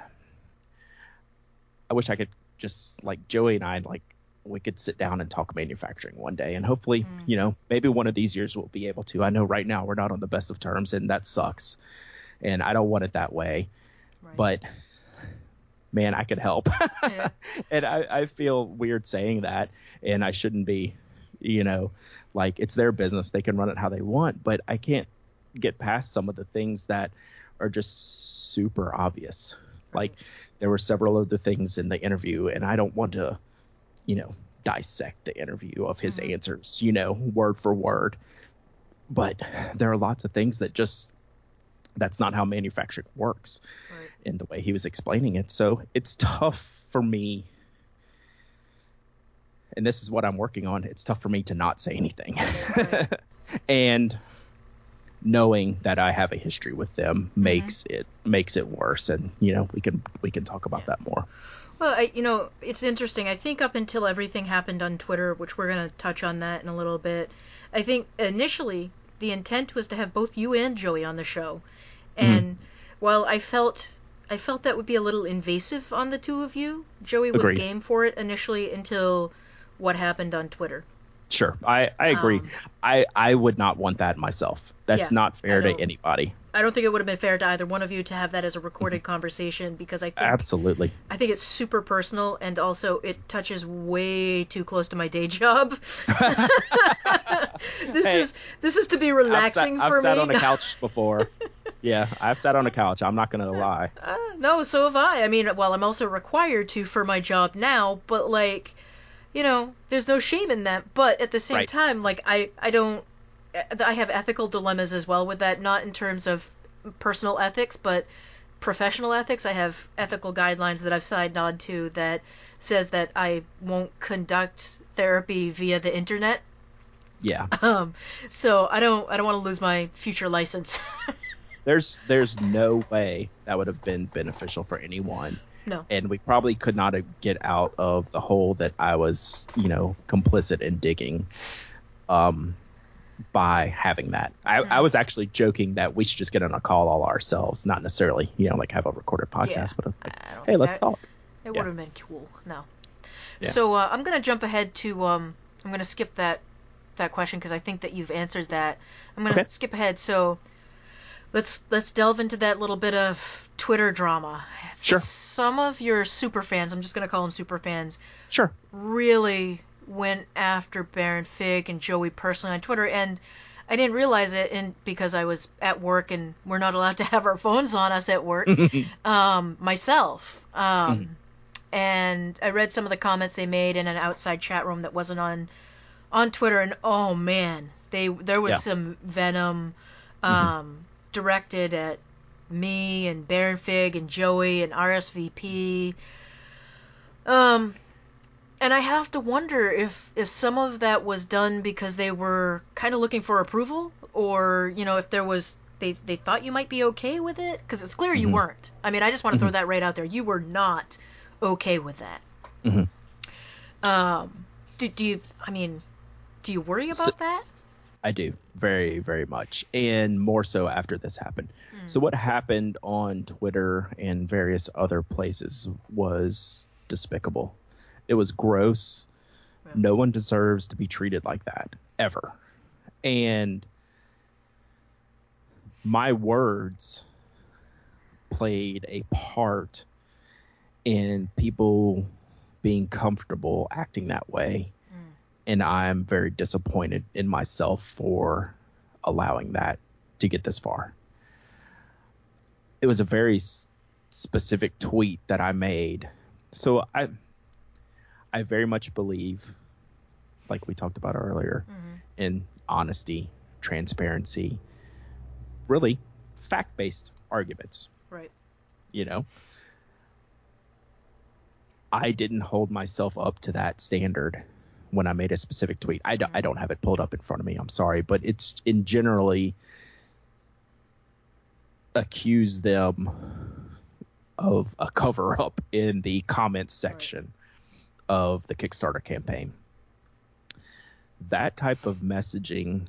I wish I could just like Joey and I like we could sit down and talk manufacturing one day, and hopefully Mm. you know maybe one of these years we'll be able to. I know right now we're not on the best of terms, and that sucks, and I don't want it that way, Right. but man, I could help. Yeah. and I, I feel weird saying that, and I shouldn't be, you know, like it's their business. They can run it how they want, but I can't get past some of the things that are just super obvious. Like there were several other things in the interview, and I don't want to, you know, dissect the interview of his Mhm. answers, you know, word for word. But there are lots of things that just that's not how manufacturing works Right. in the way he was explaining it. So it's tough for me. And this is what I'm working on. It's tough for me to not say anything. Right. and knowing that I have a history with them Mm-hmm. makes it makes it worse. And you know, we can we can talk about that more. Well, I, you know, it's interesting. I think up until everything happened on Twitter, which we're going to touch on that in a little bit, I think initially the intent was to have both you and Joey on the show. And while I felt I felt that would be a little invasive on the two of you, Joey was Agreed. game for it initially until what happened on Twitter. Sure. I, I agree. Um, I, I would not want that myself. That's Yeah, not fair to anybody. I don't think it would have been fair to either one of you to have that as a recorded conversation because I think Absolutely. I think it's super personal and also it touches way too close to my day job. this Hey, is this is to be I've, sat, relaxing I've for sat on a couch before. yeah, I've sat on a couch. I'm not gonna lie. Uh, no, so have I. I mean, well, I'm also required to for my job now, but like, you know, there's no shame in that. But at the same Right. time, like, I I don't. I have ethical dilemmas as well with that, not in terms of personal ethics, but professional ethics. I have ethical guidelines that I've signed on to that says that I won't conduct therapy via the internet. Yeah. Um, so I don't I don't want to lose my future license. There's there's no way that would have been beneficial for anyone. No. And we probably could not get out of the hole that I was, you know, complicit in digging. Um by having that. I, I was actually joking that we should just get on a call all ourselves, not necessarily, you know, like have a recorded podcast, Yeah. but it's like, hey, let's that- talk. It Yeah. would have been cool. No. Yeah. So uh, I'm gonna jump ahead to um I'm gonna skip that that question because I think that you've answered that. I'm gonna Okay. skip ahead. So let's let's delve into that little bit of Twitter drama. Sure. Some of your super fans, I'm just gonna call them super fans, Sure. really went after Baron Fig and Joey personally on Twitter, and I didn't realize it, and because I was at work and we're not allowed to have our phones on us at work. um, myself. Um, and I read some of the comments they made in an outside chat room that wasn't on on Twitter, and oh man, they there was Yeah. some venom um, directed at me and Baron Fig and Joey and RSVP. Um, and I have to wonder if if some of that was done because they were kind of looking for approval, or you know, if there was they they thought you might be okay with it because it's clear you Mhm. weren't. I mean, I just want to throw that right out there. You were not okay with that. Mm-hmm. Um, do, do you? I mean, do you worry about So- that? I do very, very much, and more so after this happened. So what happened on Twitter and various other places was despicable. It was gross. Yeah. No one deserves to be treated like that ever. And my words played a part in people being comfortable acting that way. Mm. And I'm very disappointed in myself for allowing that to get this far. It was a very specific tweet that I made. So I I very much believe like we talked about earlier mm-hmm. in honesty, transparency, really fact-based arguments. Right. You know. I didn't hold myself up to that standard when I made a specific tweet. I, do, I don't have it pulled up in front of me. I'm sorry, but it's in generally accuse them of a cover up in the comments section right. of the Kickstarter campaign. That type of messaging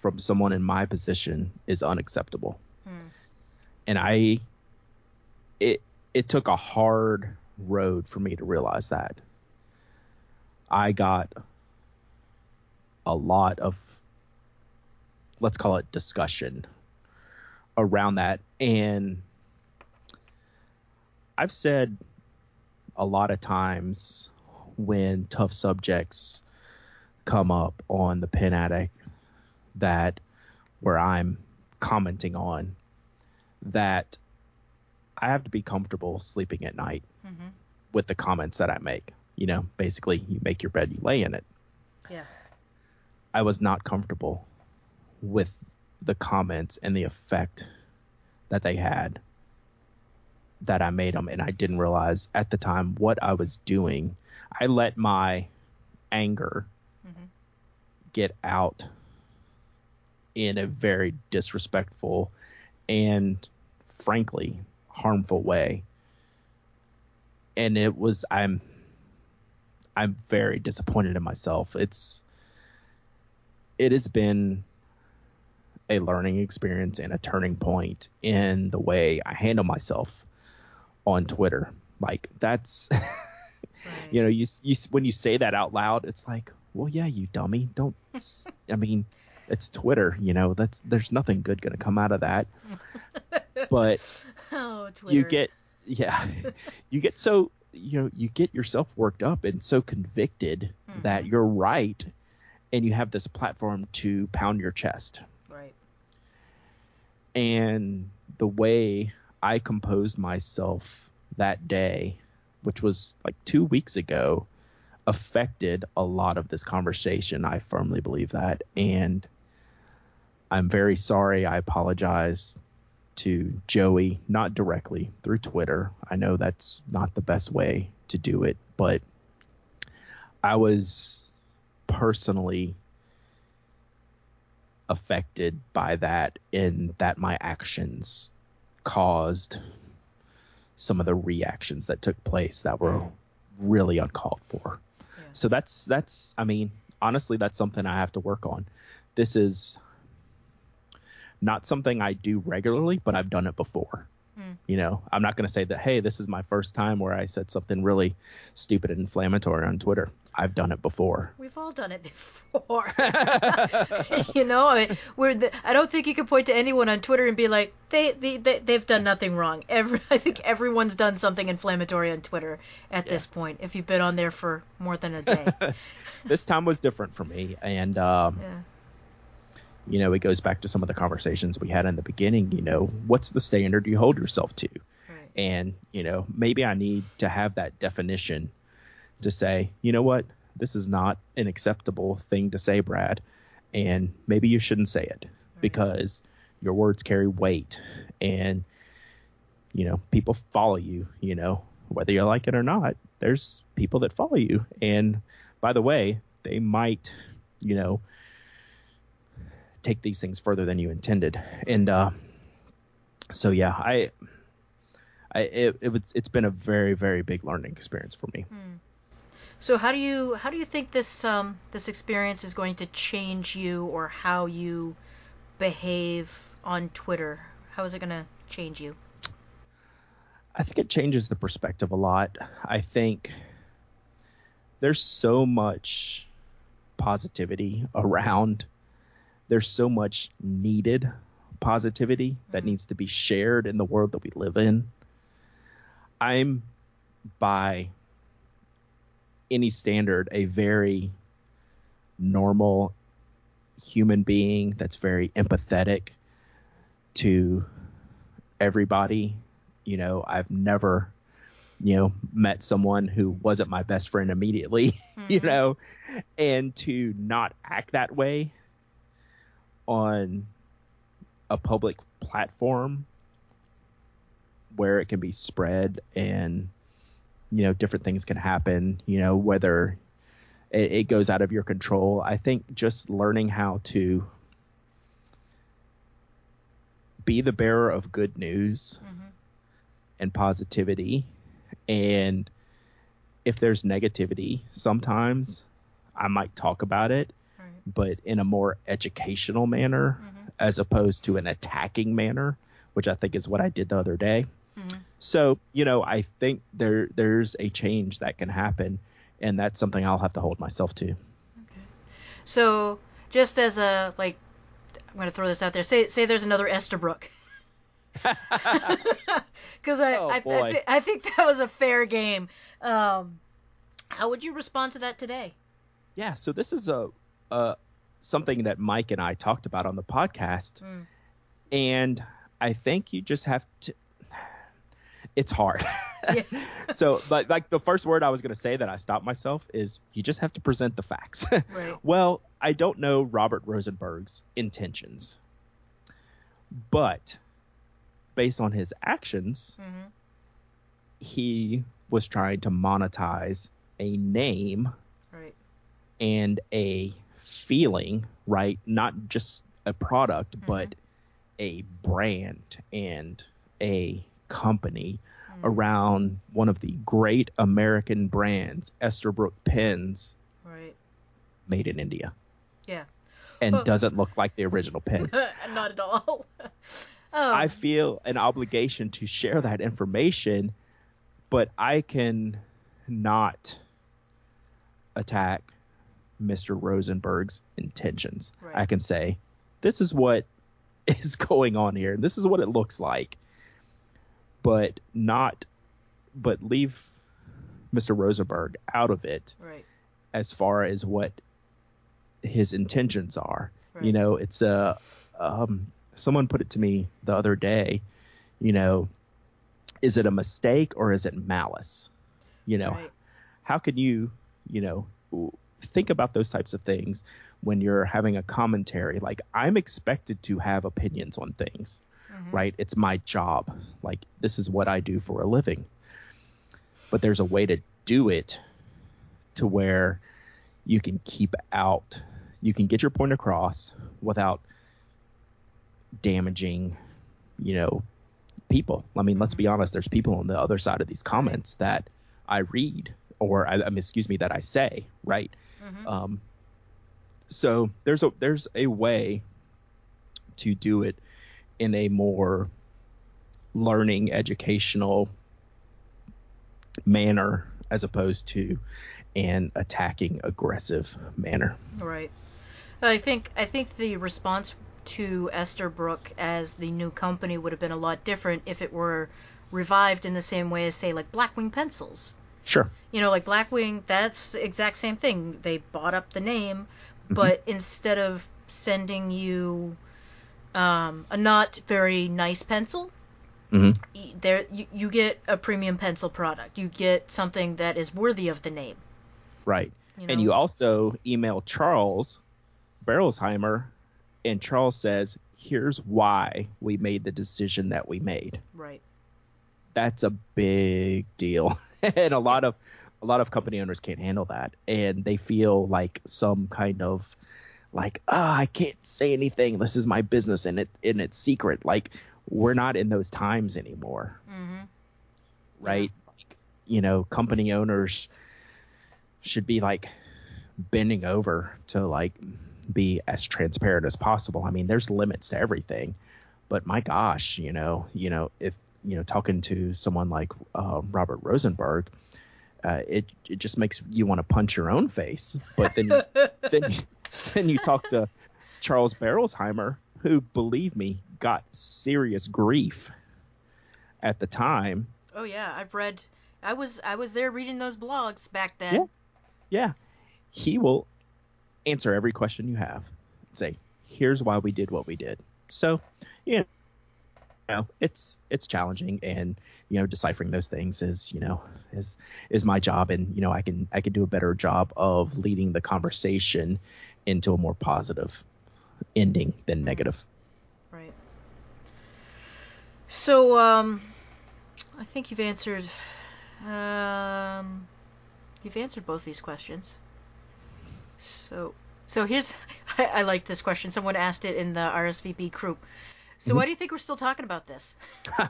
from someone in my position is unacceptable. Hmm. And I it it took a hard road for me to realize that. I got a lot of let's call it discussion around that and I've said a lot of times when tough subjects come up on the Pen Addict that where I'm commenting on that I have to be comfortable sleeping at night mm-hmm. with the comments that I make. You know, basically, you make your bed, you lay in it. Yeah. I was not comfortable with the comments and the effect that they had that I made them, and I didn't realize at the time what I was doing. I let my anger mm-hmm. get out in a very disrespectful and frankly harmful way. And it was I'm I'm very disappointed in myself. It's it has been a learning experience and a turning point in the way I handle myself on Twitter. Like that's right. you know, you you when you say that out loud, it's like, well, yeah, you dummy. Don't I mean, it's Twitter, you know. That's there's nothing good going to come out of that. but oh, you get yeah, you get so you know you get yourself worked up and so convicted mm-hmm. that you're right, and you have this platform to pound your chest. And the way I composed myself that day, which was like two weeks ago, affected a lot of this conversation. I firmly believe that. And I'm very sorry. I apologize to Joey, not directly through Twitter. I know that's not the best way to do it, but I was personally affected by that in that my actions caused some of the reactions that took place that were really uncalled for. Yeah. So that's that's I mean, honestly that's something I have to work on. This is not something I do regularly, but I've done it before. Mm. You know, I'm not going to say that, hey, this is my first time where I said something really stupid and inflammatory on Twitter. I've done it before. We've all done it before. you know, I mean, we're the, I don't think you can point to anyone on Twitter and be like, they, they, they they've done nothing wrong. Every I think everyone's done something inflammatory on Twitter at yeah. this point. If you've been on there for more than a day. this time was different for me, and um, yeah you know, it goes back to some of the conversations we had in the beginning. You know, what's the standard you hold yourself to? Right. And, you know, maybe I need to have that definition to say, you know what, this is not an acceptable thing to say, Brad. And maybe you shouldn't say it right. because your words carry weight and, you know, people follow you, you know, whether you like it or not, there's people that follow you. And by the way, they might, you know, take these things further than you intended. And uh, so yeah, I, I it, it was it's been a very very big learning experience for me. Hmm. So how do you how do you think this um this experience is going to change you or how you behave on Twitter? How is it going to change you? I think it changes the perspective a lot. I think there's so much positivity around there's so much needed positivity that Mhm. needs to be shared in the world that we live in. I'm by any standard a very normal human being that's very empathetic to everybody. You know, I've never, you know, met someone who wasn't my best friend immediately, you Mhm. know, and to not act that way on a public platform where it can be spread and you know different things can happen you know whether it, it goes out of your control i think just learning how to be the bearer of good news Mhm. and positivity and if there's negativity sometimes i might talk about it. But in a more educational manner Mhm. as opposed to an attacking manner which i think is what i did the other day Mhm. so you know i think there there's a change that can happen and that's something i'll have to hold myself to Okay. So, just as a like, I'm gonna throw this out there. Say say there's another Esterbrook. Because I Oh, I, I, thi- I think that was a fair game. Um, how would you respond to that today? yeah so this is a, a something that mike and i talked about on the podcast Mm. and i think you just have to it's hard Yeah. so but like the first word i was going to say that i stopped myself is you just have to present the facts Right. well i don't know robert rosenberg's intentions but based on his actions hmm he was trying to monetize a name Right. and a feeling, right? Not just a product, Mhm. but a brand and a company Mm. around one of the great American brands, Esterbrook Pens, Right. made in India, Yeah. and Well- doesn't look like the original pen. Not at all. oh. I feel an obligation to share that information, but I can not attack Mr. Rosenberg's intentions. Right. I can say, this is what is going on here, and this is what it looks like, but not, but leave Mr. Rosenberg out of it Right. as far as what his intentions are. Right. You know, it's a um, someone put it to me the other day. You know, is it a mistake or is it malice? You know, how can you, you know, think about those types of things when you're having a commentary? Like I'm expected to have opinions on things, Mhm. right? It's my job. Like this is what I do for a living. But there's a way to do it to where you can keep out, you can get your point across without damaging, you know, people. I mean, let's be honest, there's people on the other side of these comments that I read or I, mean, excuse me, that I say, right? Mhm. Um, so there's a there's a way to do it in a more learning, educational manner as opposed to an attacking, aggressive manner. Right. I think I think the response to Esterbrook as the new company would have been a lot different if it were revived in the same way as say like Blackwing pencils. Sure. You know, like Blackwing, that's the exact same thing. They bought up the name, Mm-hmm. but instead of sending you um, a not very nice pencil, hmm there you, you get a premium pencil product. You get something that is worthy of the name. Right. You And you also email Charles Berolzheimer, and Charles says, "Here's why we made the decision that we made." Right. That's a big deal, and a lot of a lot of company owners can't handle that, and they feel like some kind of like, ah, I can't say anything. This is my business, and it and it's secret. Like we're not in those times anymore, Mm-hmm. right? Like, you know, company owners should be like bending over to like be as transparent as possible. I mean, there's limits to everything, but my gosh, you know, you know, if you know, talking to someone like uh, Robert Rosenberg, uh, it it just makes you want to punch your own face. But then you, then you, then you talk to Charles Berolzheimer, who, believe me, got serious grief at the time. Oh yeah, I've read. I was I was there reading those blogs back then. Yeah. Yeah. He will answer every question you have. And Say, here's why we did what we did. So, yeah, you know, it's it's challenging and you know deciphering those things is you know is is my job and you know I can I can do a better job of leading the conversation into a more positive ending than negative. Right. So um I think you've answered um you've answered both these questions. So so here's I, I like this question. Someone asked it in the RSVP group. So why do you think we're still talking about this?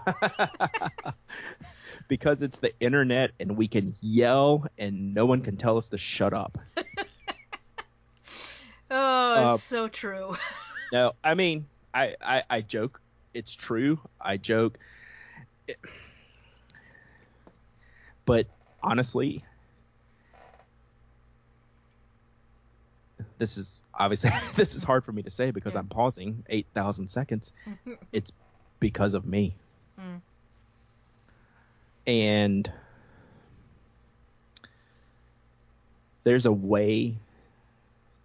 because it's the internet and we can yell and no one can tell us to shut up. Oh, Uh, it's so true. No, I mean, I, I, I joke. It's true. I joke. It- but honestly, this is obviously this is hard for me to say because Yeah. I'm pausing eight thousand seconds. It's because of me. Mm. And there's a way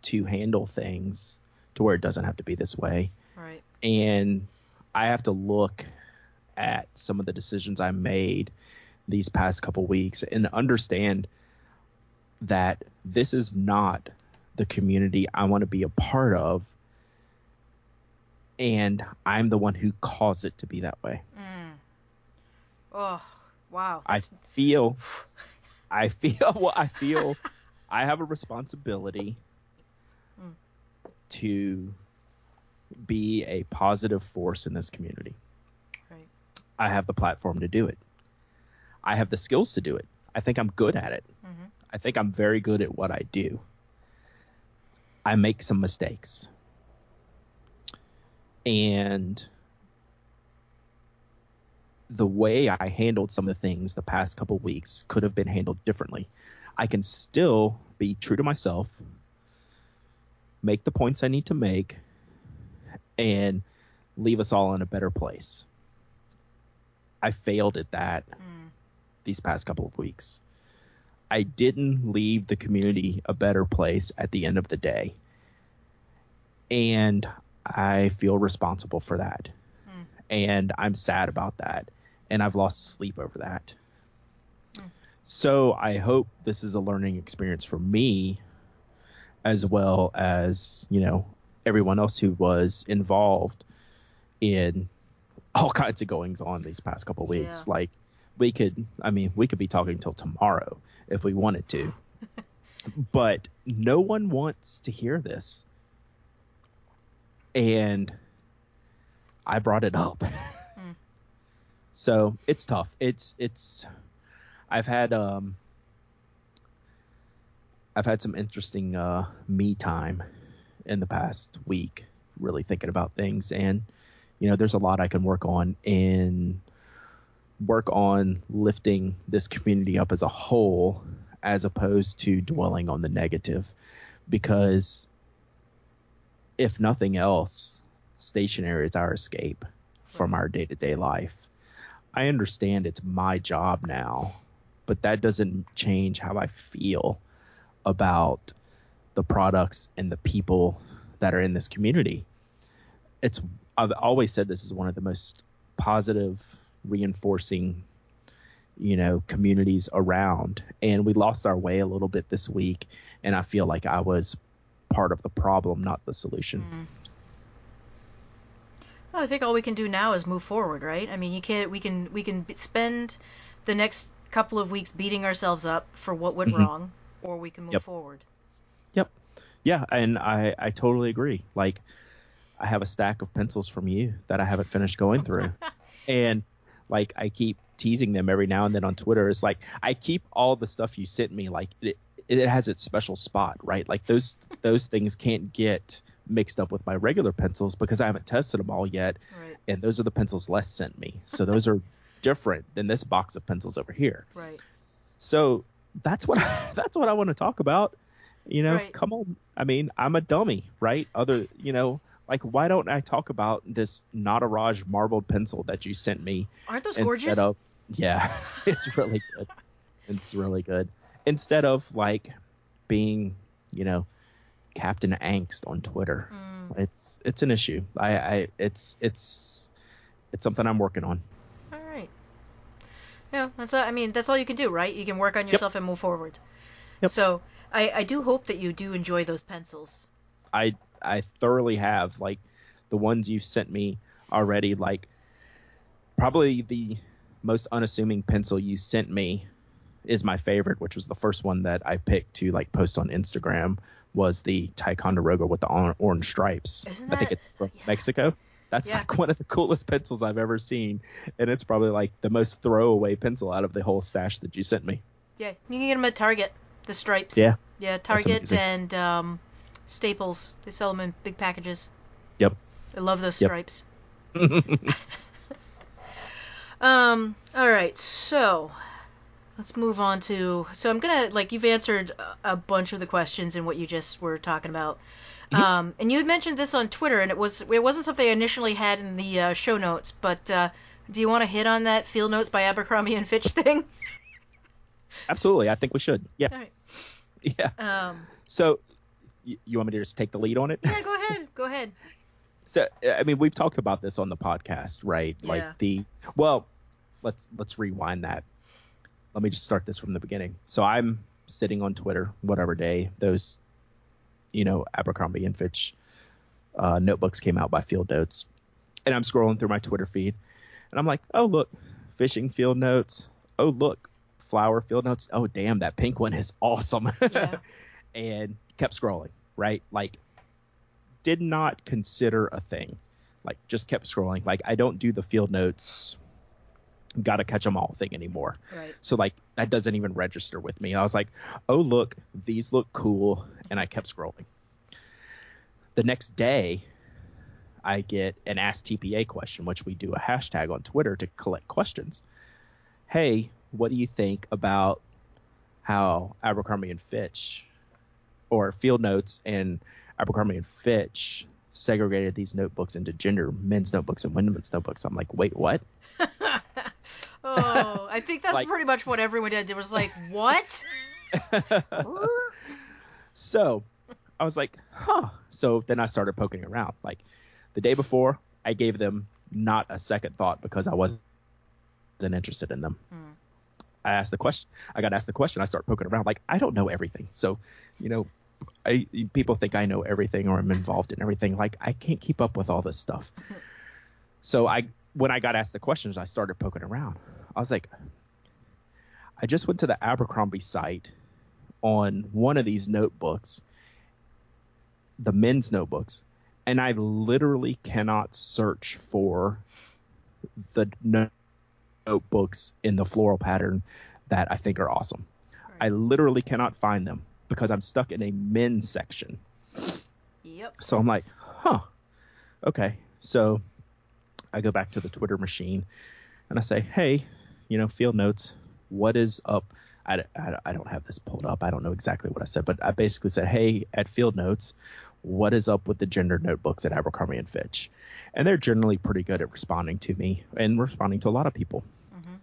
to handle things to where it doesn't have to be this way. right. And I have to look at some of the decisions I made these past couple weeks and understand that this is not the community I want to be a part of. And I'm the one who caused it to be that way. Mm. Oh, wow. I feel, I feel, well, I feel I have a responsibility Mm. to be a positive force in this community. right. I have the platform to do it. I have the skills to do it. I think I'm good at it. Mhm. I think I'm very good at what I do. I make some mistakes. And the way I handled some of the things the past couple weeks could have been handled differently. I can still be true to myself, make the points I need to make, and leave us all in a better place. I failed at that Mm. these past couple of weeks. I didn't leave the community a better place at the end of the day. And I feel responsible for that. Mm. And I'm sad about that. And I've lost sleep over that. Mm. So I hope this is a learning experience for me as well as, you know, everyone else who was involved in all kinds of goings on these past couple weeks. Yeah. Like we could I mean, we could be talking till tomorrow if we wanted to. but no one wants to hear this. And I brought it up. Mm. So it's tough. It's it's I've had um I've had some interesting uh me time in the past week, really thinking about things and you know, there's a lot I can work on and work on lifting this community up as a whole as opposed to dwelling on the negative. Because if nothing else stationery is our escape from our day-to-day life. I understand it's my job now but that doesn't change how i feel about the products and the people that are in this community. It's i've always said this is one of the most positive reinforcing you know communities around and we lost our way a little bit this week and i feel like i was part of the problem not the solution Mm. Well, I think all we can do now is move forward, right? I mean, you can't. We can. We can spend the next couple of weeks beating ourselves up for what went Mhm. wrong, or we can move Yep. forward. Yep. Yeah, and I I totally agree. Like I have a stack of pencils from you that I haven't finished going through. and like I keep teasing them every now and then on Twitter. It's like I keep all the stuff you sent me like it it has its special spot, right? Like those those things can't get mixed up with my regular pencils because I haven't tested them all yet Right. and those are the pencils Les sent me. So those are different than this box of pencils over here. Right. So that's what that's what I want to talk about. You know, Right. come on. I mean, I'm a dummy, right? Other, you know, like why don't I talk about this Nataraj marbled pencil that you sent me? Aren't those instead gorgeous? Of, yeah, it's really good. It's really good. Instead of like being, you know, Captain Angst on Twitter. Mm. It's it's an issue. I, I it's it's it's something I'm working on. All right. Yeah, that's. All, I mean, that's all you can do, right? You can work on yourself and move forward. Yep. So I, I do hope that you do enjoy those pencils. I I thoroughly have like the ones you've sent me already. Like probably the most unassuming pencil you sent me is my favorite, which was the first one that I picked to like post on Instagram. Was the Ticonderoga with the orange stripes? Isn't I think it's from yeah. Mexico. That's Yeah. like one of the coolest pencils I've ever seen, and it's probably like the most throwaway pencil out of the whole stash that you sent me. Yeah, you can get them at Target. The stripes. Yeah. Yeah, Target and um, Staples. They sell them in big packages. Yep. I love those stripes. Yep. Um. All right. So let's move on to. So I'm gonna like you've answered a- bunch of the questions in what you just were talking about. Mm-hmm. Um. And you had mentioned this on Twitter, and it was it wasn't something I initially had in the uh, show notes, but uh, do you want to hit on that field notes by Abercrombie and Fitch thing? Absolutely, I think we should. Yeah, All right. yeah. Um. So, you want me to just take the lead on it? Yeah. Go ahead. Go ahead. So, I mean, we've talked about this on the podcast, right? Yeah. Like the well, let's let's rewind that. Let me just start this from the beginning. So I'm sitting on Twitter, whatever day those, you know, Abercrombie and Fitch uh, notebooks came out by Field Notes, and I'm scrolling through my Twitter feed, and I'm like, oh look, fishing Field Notes. Oh look, flower Field Notes. Oh damn, that pink one is awesome. Yeah. and kept scrolling, right? Like, did not consider a thing. Like, just kept scrolling. Like, I don't do the field notes, gotta catch them all thing anymore. Right. So, like, that doesn't even register with me. I was like, oh, look, these look cool. And I kept scrolling. The next day, I get an Ask TPA question, which we do a hashtag on Twitter to collect questions. Hey, what do you think about how Abercrombie and Fitch or Field Notes and Abercrombie and Fitch segregated these notebooks into gender men's notebooks and women's notebooks? I'm like, wait, what? Oh, I think that's Like- pretty much what everyone did. It was like, what? so I was like, huh. So then I started poking around. Like the day before, I gave them not a second thought because I wasn't interested in them. Hmm. I asked the question. I got asked the question. I start poking around. Like I don't know everything. So, you know, I people think I know everything or I'm involved in everything. Like I can't keep up with all this stuff. So I when I got asked the questions, I started poking around. I was like, I just went to the Abercrombie site on one of these notebooks, the men's notebooks, and I literally cannot search for the notebooks in the floral pattern that I think are awesome. I literally cannot find them because I'm stuck in a men's section. Yep. So I'm like, huh, okay. So I go back to the Twitter machine and I say, hey, you know, field notes, what is up? I, I, I don't have this pulled up. I don't know exactly what I said, but I basically said, hey, at field notes, what is up with the gender notebooks at Abercrombie and Fitch? And they're generally pretty good at responding to me and responding to a lot of people. Mhm.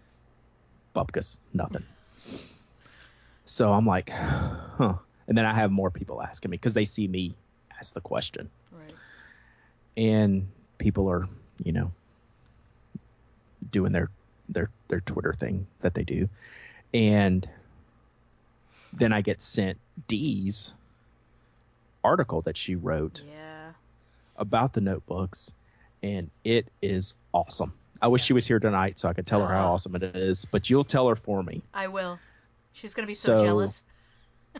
Bupkis, nothing. So I'm like, huh. And then I have more people asking me because they see me ask the question Right. and people are you know doing their their their twitter thing that they do and then i get sent dee's article that she wrote Yeah. about the notebooks and it is awesome i wish she was here tonight so i could tell her how Uh-huh. awesome it is but you'll tell her for me I will. She's gonna be so, So- jealous.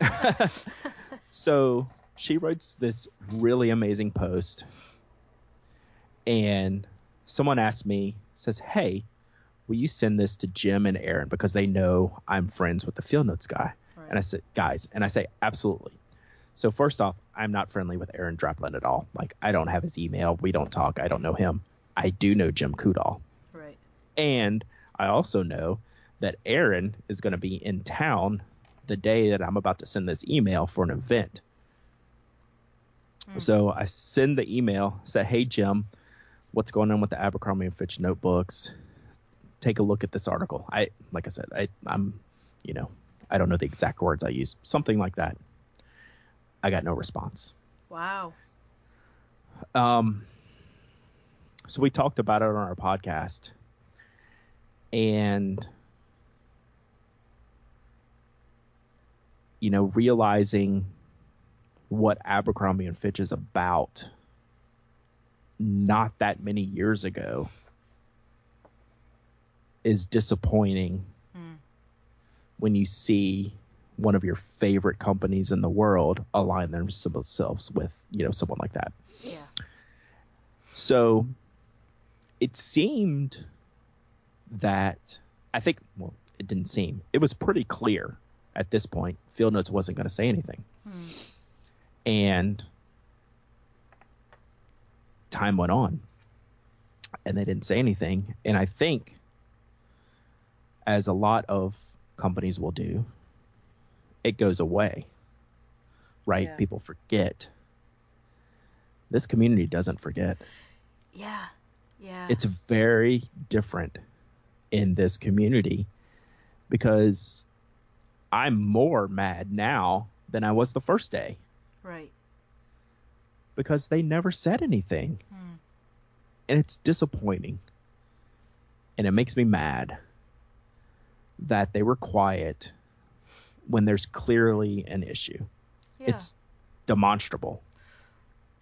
so she writes this really amazing post and someone asked me says hey will you send this to jim and aaron because they know i'm friends with the field notes guy? Right. and i said guys and i say absolutely. So first off i'm not friendly with aaron draplin at all. Like i don't have his email. We don't talk. I don't know him. I do know jim coudal. Right. and I also know that Aaron is going to be in town the day that I'm about to send this email for an event. So I send the email, say, "Hey Jim, what's going on with the Abercrombie and Fitch notebooks? Take a look at this article." I, like I said, I, I'm, you know, I don't know the exact words I use, something like that. I got no response. Wow. Um, so we talked about it on our podcast, and you know, realizing what Abercrombie and Fitch is about not that many years ago is disappointing Mm. when you see one of your favorite companies in the world align themselves with, you know, someone like that. Yeah. So it seemed that I think well, it didn't seem. It was pretty clear at this point Field Notes wasn't going to say anything. Hmm. And time went on and they didn't say anything. And I think, as a lot of companies will do, it goes away, right? Yeah. People forget. This community doesn't forget. Yeah. Yeah. It's very different in this community because I'm more mad now than I was the first day right. because they never said anything. Hmm. and it's disappointing and it makes me mad that they were quiet when there's clearly an issue Yeah. it's demonstrable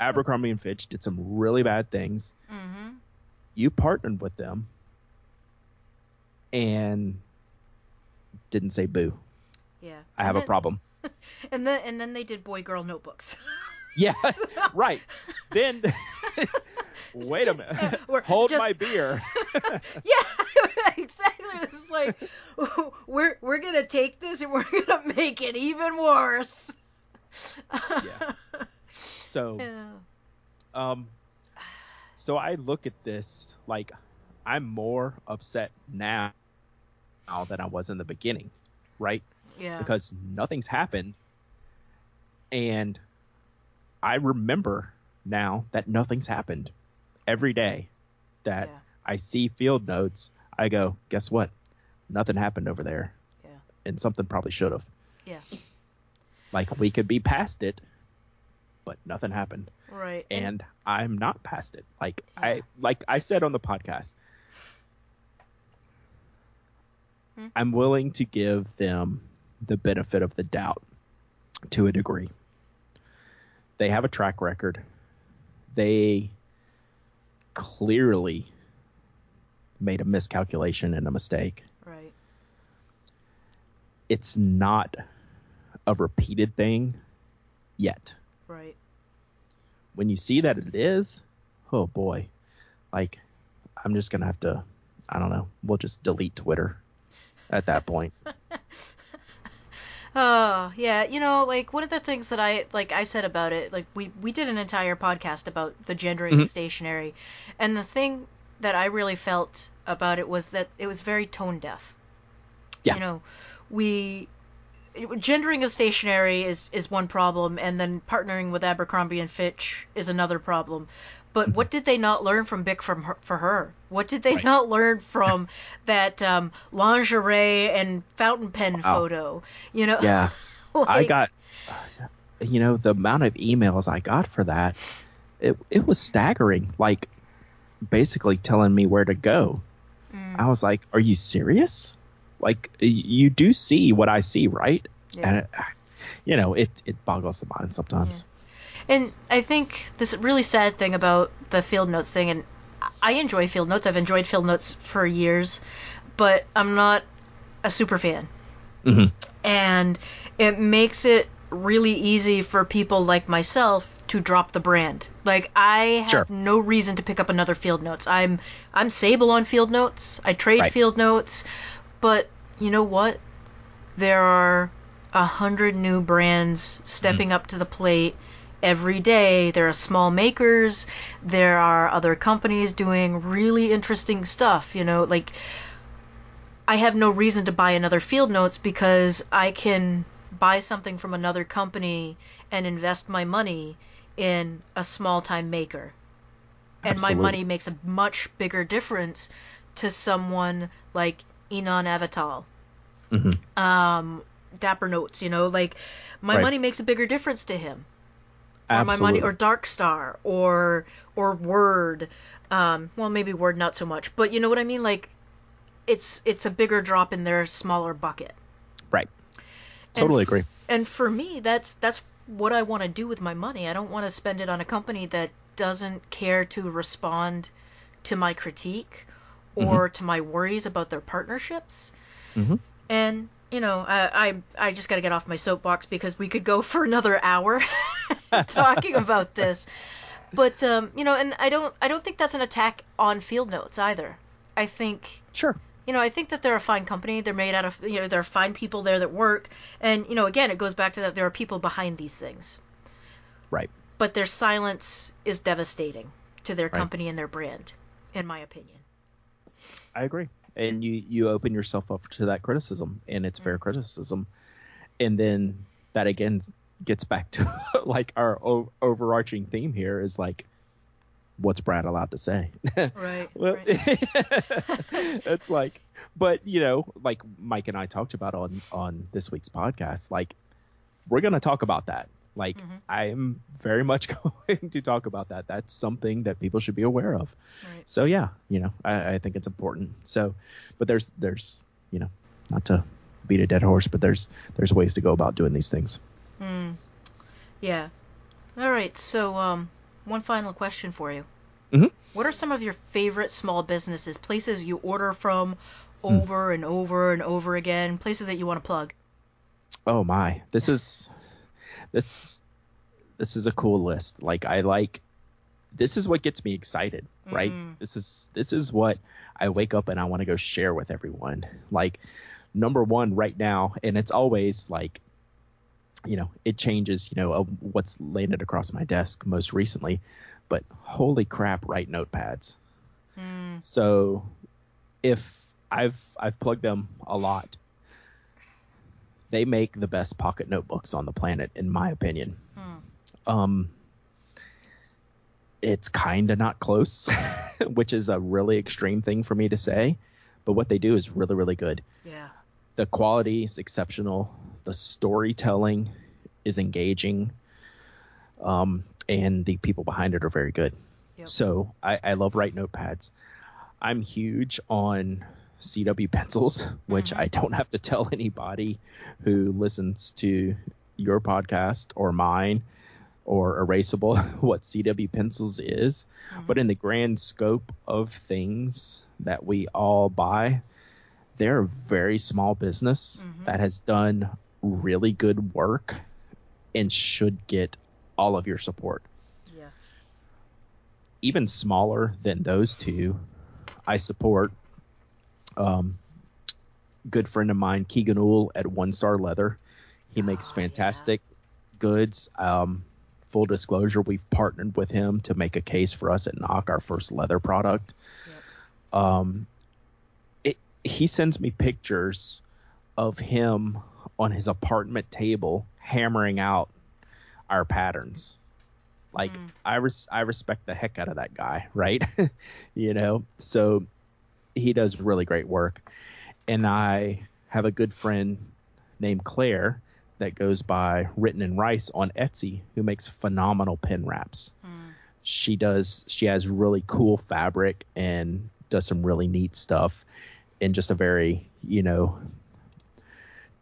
abercrombie and fitch did some really bad things mm-hmm. you partnered with them and didn't say boo Yeah. i have a problem And then and then they did boy girl notebooks. yeah right then wait a minute We're hold just- my beer yeah, exactly. It's like we're we're gonna take this and we're gonna make it even worse. Yeah. so Yeah. Um, so I look at this like I'm more upset now, now than I was in the beginning, right? Yeah. Because nothing's happened, and I remember now that nothing's happened. Every day that Yeah. I see field notes, I go, guess what? Nothing happened over there, Yeah. and something probably should have. Yeah. Like we could be past it, but nothing happened. Right. and I'm not past it. Like Yeah. I like I said on the podcast, Hmm. I'm willing to give them the benefit of the doubt to a degree. They have a track record. They clearly made a miscalculation and a mistake. right. It's not a repeated thing yet. Right. when you see that it is, oh boy, like I'm just gonna have to, I don't know, we'll just delete Twitter at that point. Oh, yeah, you know, like one of the things that I like I said about it, like we we did an entire podcast about the gendering Mhm. of stationery, and the thing that I really felt about it was that it was very tone deaf. Yeah. You know, we gendering of stationery is is one problem, and then partnering with Abercrombie and Fitch is another problem. But what did they not learn from Bic from her, for her? What did they Right. not learn from that um, lingerie and fountain pen Wow. photo? You know, Yeah, I got, you know, the amount of emails I got for that, it it was staggering. Like, basically telling me where to go. Mm, I was like, "Are you serious? Like, you do see what I see, right?" yeah. And it, you know, it it boggles the mind sometimes. And I think this really sad thing about the field notes thing, and I enjoy field notes. I've enjoyed field notes for years, but I'm not a super fan. hmm And it makes it really easy for people like myself to drop the brand. Like I have Sure. no reason to pick up another field notes. I'm I'm Sable on field notes. I trade Right. field notes, but you know what? There are a hundred new brands stepping up to the plate every day. There are small makers. There are other companies doing really interesting stuff. You know, like I have no reason to buy another field notes because I can buy something from another company and invest my money in a small time maker. And Absolutely. my money makes a much bigger difference to someone like Enon Avatal, hmm um, Dapper Notes, you know, like my Right. money makes a bigger difference to him. Or my money or Darkstar or or Word. Um, well maybe Word not so much, but you know what I mean? Like it's it's a bigger drop in their smaller bucket. right. And Totally f- agree. And for me, that's that's what I want to do with my money. I don't want to spend it on a company that doesn't care to respond to my critique or to my worries about their partnerships. hmm And you know, I I, I just got to get off my soapbox because we could go for another hour talking about this. But um, you know, and I don't I don't think that's an attack on Field Notes either. I think Sure. you know, I think that they're a fine company. They're made out of, you know, there are fine people there that work. And, you know, again, it goes back to that there are people behind these things. Right. But their silence is devastating to their Right. company and their brand, in my opinion. I agree. And you you open yourself up to that criticism, and it's fair criticism, and then that again gets back to like our o- overarching theme here is like, what's Brad allowed to say? Right. Well, right. it's like, but you know, like Mike and I talked about on on this week's podcast, like we're gonna talk about that. Like Mhm. I am very much going to talk about that. That's something that people should be aware of. Right. So yeah, you know, I, I think it's important. So, but there's there's you know, not to beat a dead horse, but there's there's ways to go about doing these things. Mm. Yeah. All right. So, um, one final question for you. Mhm. What are some of your favorite small businesses, places you order from over and over and over again, places that you want to plug? Oh my, this is this this is a cool list. Like I like this is what gets me excited, right? Mm. This is this is what I wake up and I want to go share with everyone. Like number 1 right now and it's always like you know, it changes, you know, what's landed across my desk most recently, but holy crap, write notepads. Mm. So if I've I've plugged them a lot. They make the best pocket notebooks on the planet, in my opinion. Hmm. Um, it's kind of not close, which is a really extreme thing for me to say, but what they do is really really good. Yeah. The quality is exceptional. The storytelling is engaging. Um, and the people behind it are very good. Yep. So I, I love write notepads. I'm huge on CW pencils, which Mhm. I don't have to tell anybody who listens to your podcast or mine or Erasable what CW pencils is. Mhm. But in the grand scope of things that we all buy, they're a very small business Mhm. that has done really good work and should get all of your support Yeah. even smaller than those two, I support. Um, good friend of mine, Keegan Ool at One Star Leather. He makes Oh, fantastic goods. Um, full disclosure, we've partnered with him to make a case for us at Nock, our first leather product. Yep. Um, it, he sends me pictures of him on his apartment table hammering out our patterns. Like Mm. I res- I respect the heck out of that guy, right? you know, so he does really great work. And I have a good friend named Claire that goes by Written in Rice on Etsy who makes phenomenal pen wraps. Mm. She does she has really cool fabric and does some really neat stuff in just a very, you know,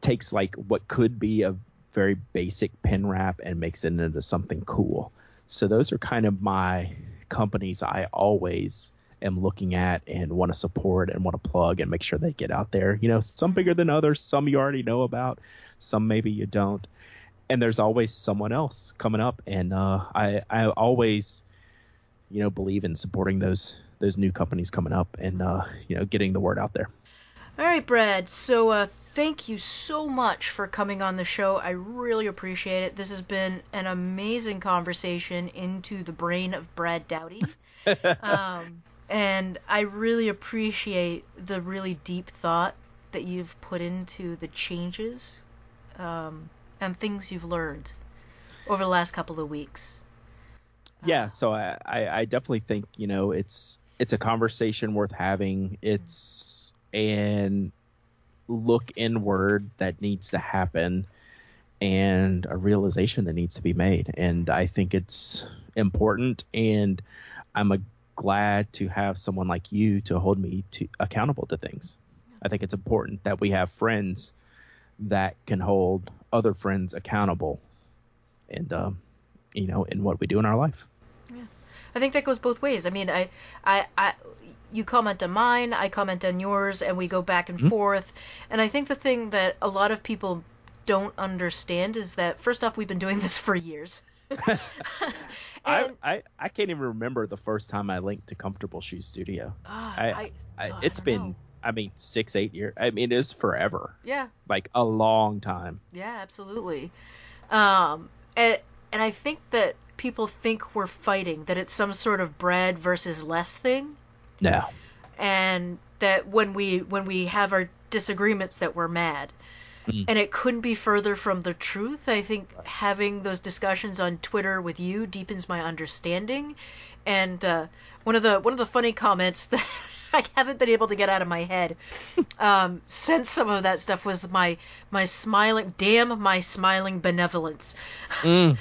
takes like what could be a very basic pen wrap and makes it into something cool. So those are kind of my companies I always am looking at and want to support and want to plug and make sure they get out there. You know, some bigger than others, some you already know about, some maybe you don't. And there's always someone else coming up and uh, I I always you know believe in supporting those those new companies coming up and uh, you know getting the word out there. All right, Brad. So, uh, thank you so much for coming on the show. I really appreciate it. This has been an amazing conversation into the brain of Brad Dowdy. um, and I really appreciate the really deep thought that you've put into the changes um, and things you've learned over the last couple of weeks. yeah, so I, I, I definitely think you know it's it's a conversation worth having. It's an look inward that needs to happen and a realization that needs to be made. And I think it's important and I'm a, glad to have someone like you to hold me to accountable to things. I think it's important that we have friends that can hold other friends accountable and um, you know in what we do in our life. Yeah. I think that goes both ways. I mean, I, I, I, you comment on mine, I comment on yours, and we go back and mm-hmm. forth. And I think the thing that a lot of people don't understand is that first off, we've been doing this for years. I, I I can't even remember the first time I linked to Comfortable Shoe Studio. Uh, I, I, I it's been know. I mean six eight years. I mean it is forever. Yeah. Like a long time. Yeah, absolutely. Um, and and I think that people think we're fighting, that it's some sort of Brad versus Les thing. No. And that when we when we have our disagreements that we're mad. Mm. And it couldn't be further from the truth. I think having those discussions on Twitter with you deepens my understanding. And uh, one of the one of the funny comments that I haven't been able to get out of my head um, since some of that stuff was my my smiling damn my smiling benevolence. Mm.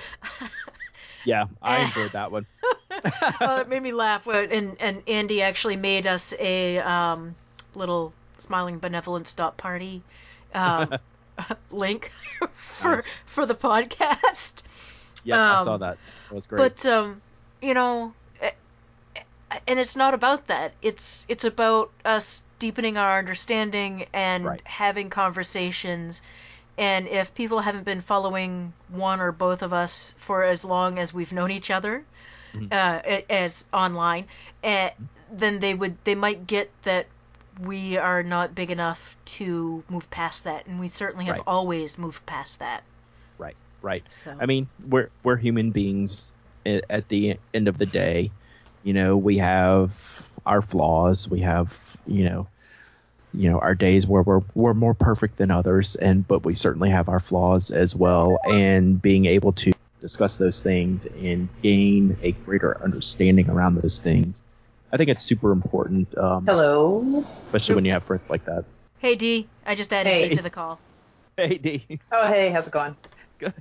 yeah, I enjoyed that one. well, it made me laugh. And and Andy actually made us a um, little smiling benevolence dot party um, link for nice. for the podcast. Yeah, um, I saw um, that. That was great. But um, you know, eh, eh, and it's not about that. It's it's about us deepening our understanding and right. having conversations. And if people haven't been following one or both of us for as long as we've known each other, mm-hmm. uh, as online, uh, then they would they might get that we are not big enough to move past that, and we certainly have right. always moved past that. Right, right. So. I mean, we're we're human beings. At the end of the day, you know, we have our flaws. We have, you know, you know, our days where we're we're more perfect than others, and but we certainly have our flaws as well. And being able to discuss those things and gain a greater understanding around those things I think it's super important. Um, Hello. Especially when you have friends like that. Hey Dee, I just added hey. to the call. Hey Dee. Oh hey, how's it going? Good.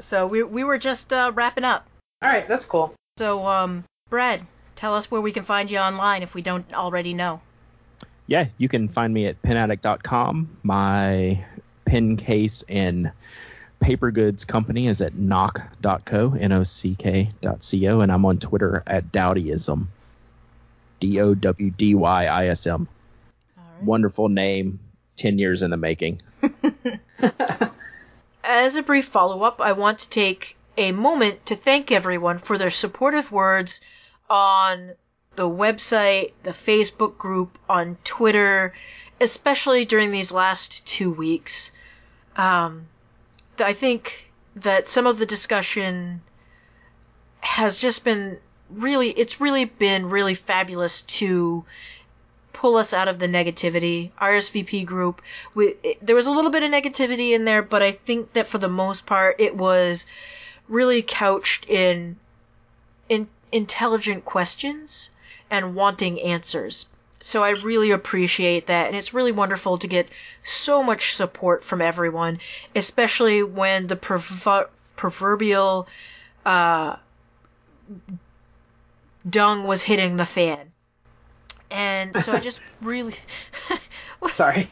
So we we were just uh, wrapping up. All right, that's cool. So um, Brad, tell us where we can find you online if we don't already know. Yeah, you can find me at penaddict.com. My pen case and paper goods company is at nock.co, N-O-C-K.co, and I'm on Twitter at Dowdyism. D O W D Y I S M. Wonderful name. 10 years in the making. As a brief follow up, I want to take a moment to thank everyone for their supportive words on the website, the Facebook group, on Twitter, especially during these last two weeks. Um, I think that some of the discussion has just been really, it's really been really fabulous to pull us out of the negativity. RSVP group, we, it, there was a little bit of negativity in there, but I think that for the most part, it was really couched in, in intelligent questions and wanting answers. So I really appreciate that, and it's really wonderful to get so much support from everyone, especially when the proverbial uh, dung was hitting the fan. And so I just really sorry.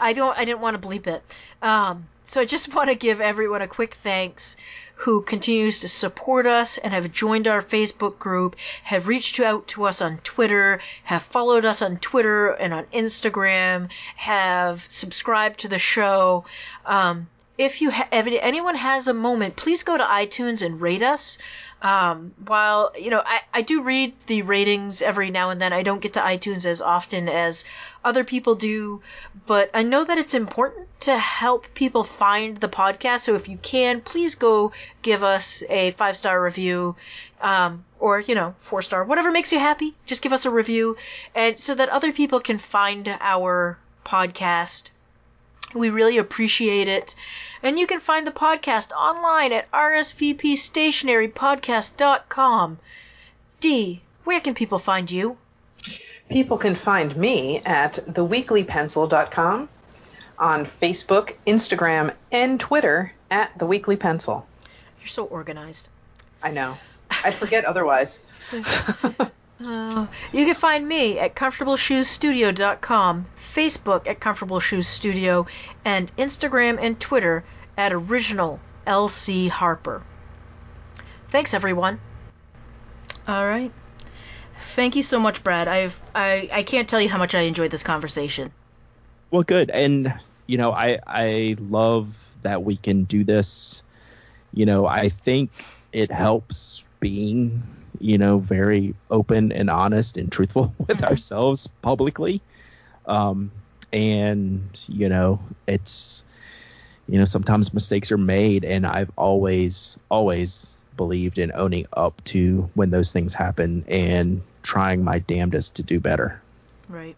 I don't I didn't want to bleep it. Um, so I just want to give everyone a quick thanks who continues to support us and have joined our Facebook group, have reached out to us on Twitter, have followed us on Twitter and on Instagram, have subscribed to the show. Um, if you ha- if anyone has a moment, please go to iTunes and rate us. Um, while you know I, I do read the ratings every now and then, I don't get to iTunes as often as other people do, but I know that it's important to help people find the podcast. So if you can, please go give us a five star review, um, or you know four star, whatever makes you happy. Just give us a review, and so that other people can find our podcast. We really appreciate it. And you can find the podcast online at rsvpstationerypodcast.com. Dee, where can people find you? People can find me at theweeklypencil.com, on Facebook, Instagram, and Twitter at The Weekly Pencil. You're so organized. I know. I'd forget otherwise. Uh, you can find me at comfortableshoesstudio.com, Facebook at Comfortable Shoes Studio, and Instagram and Twitter at Original LC Harper. Thanks, everyone. All right. Thank you so much, Brad. I've I, I can't tell you how much I enjoyed this conversation. Well, good. And you know, I I love that we can do this. You know, I think it helps being, you know, very open and honest and truthful with Mhm. ourselves publicly. Um, and you know, it's you know, sometimes mistakes are made, and I've always always believed in owning up to when those things happen and trying my damnedest to do better. Right.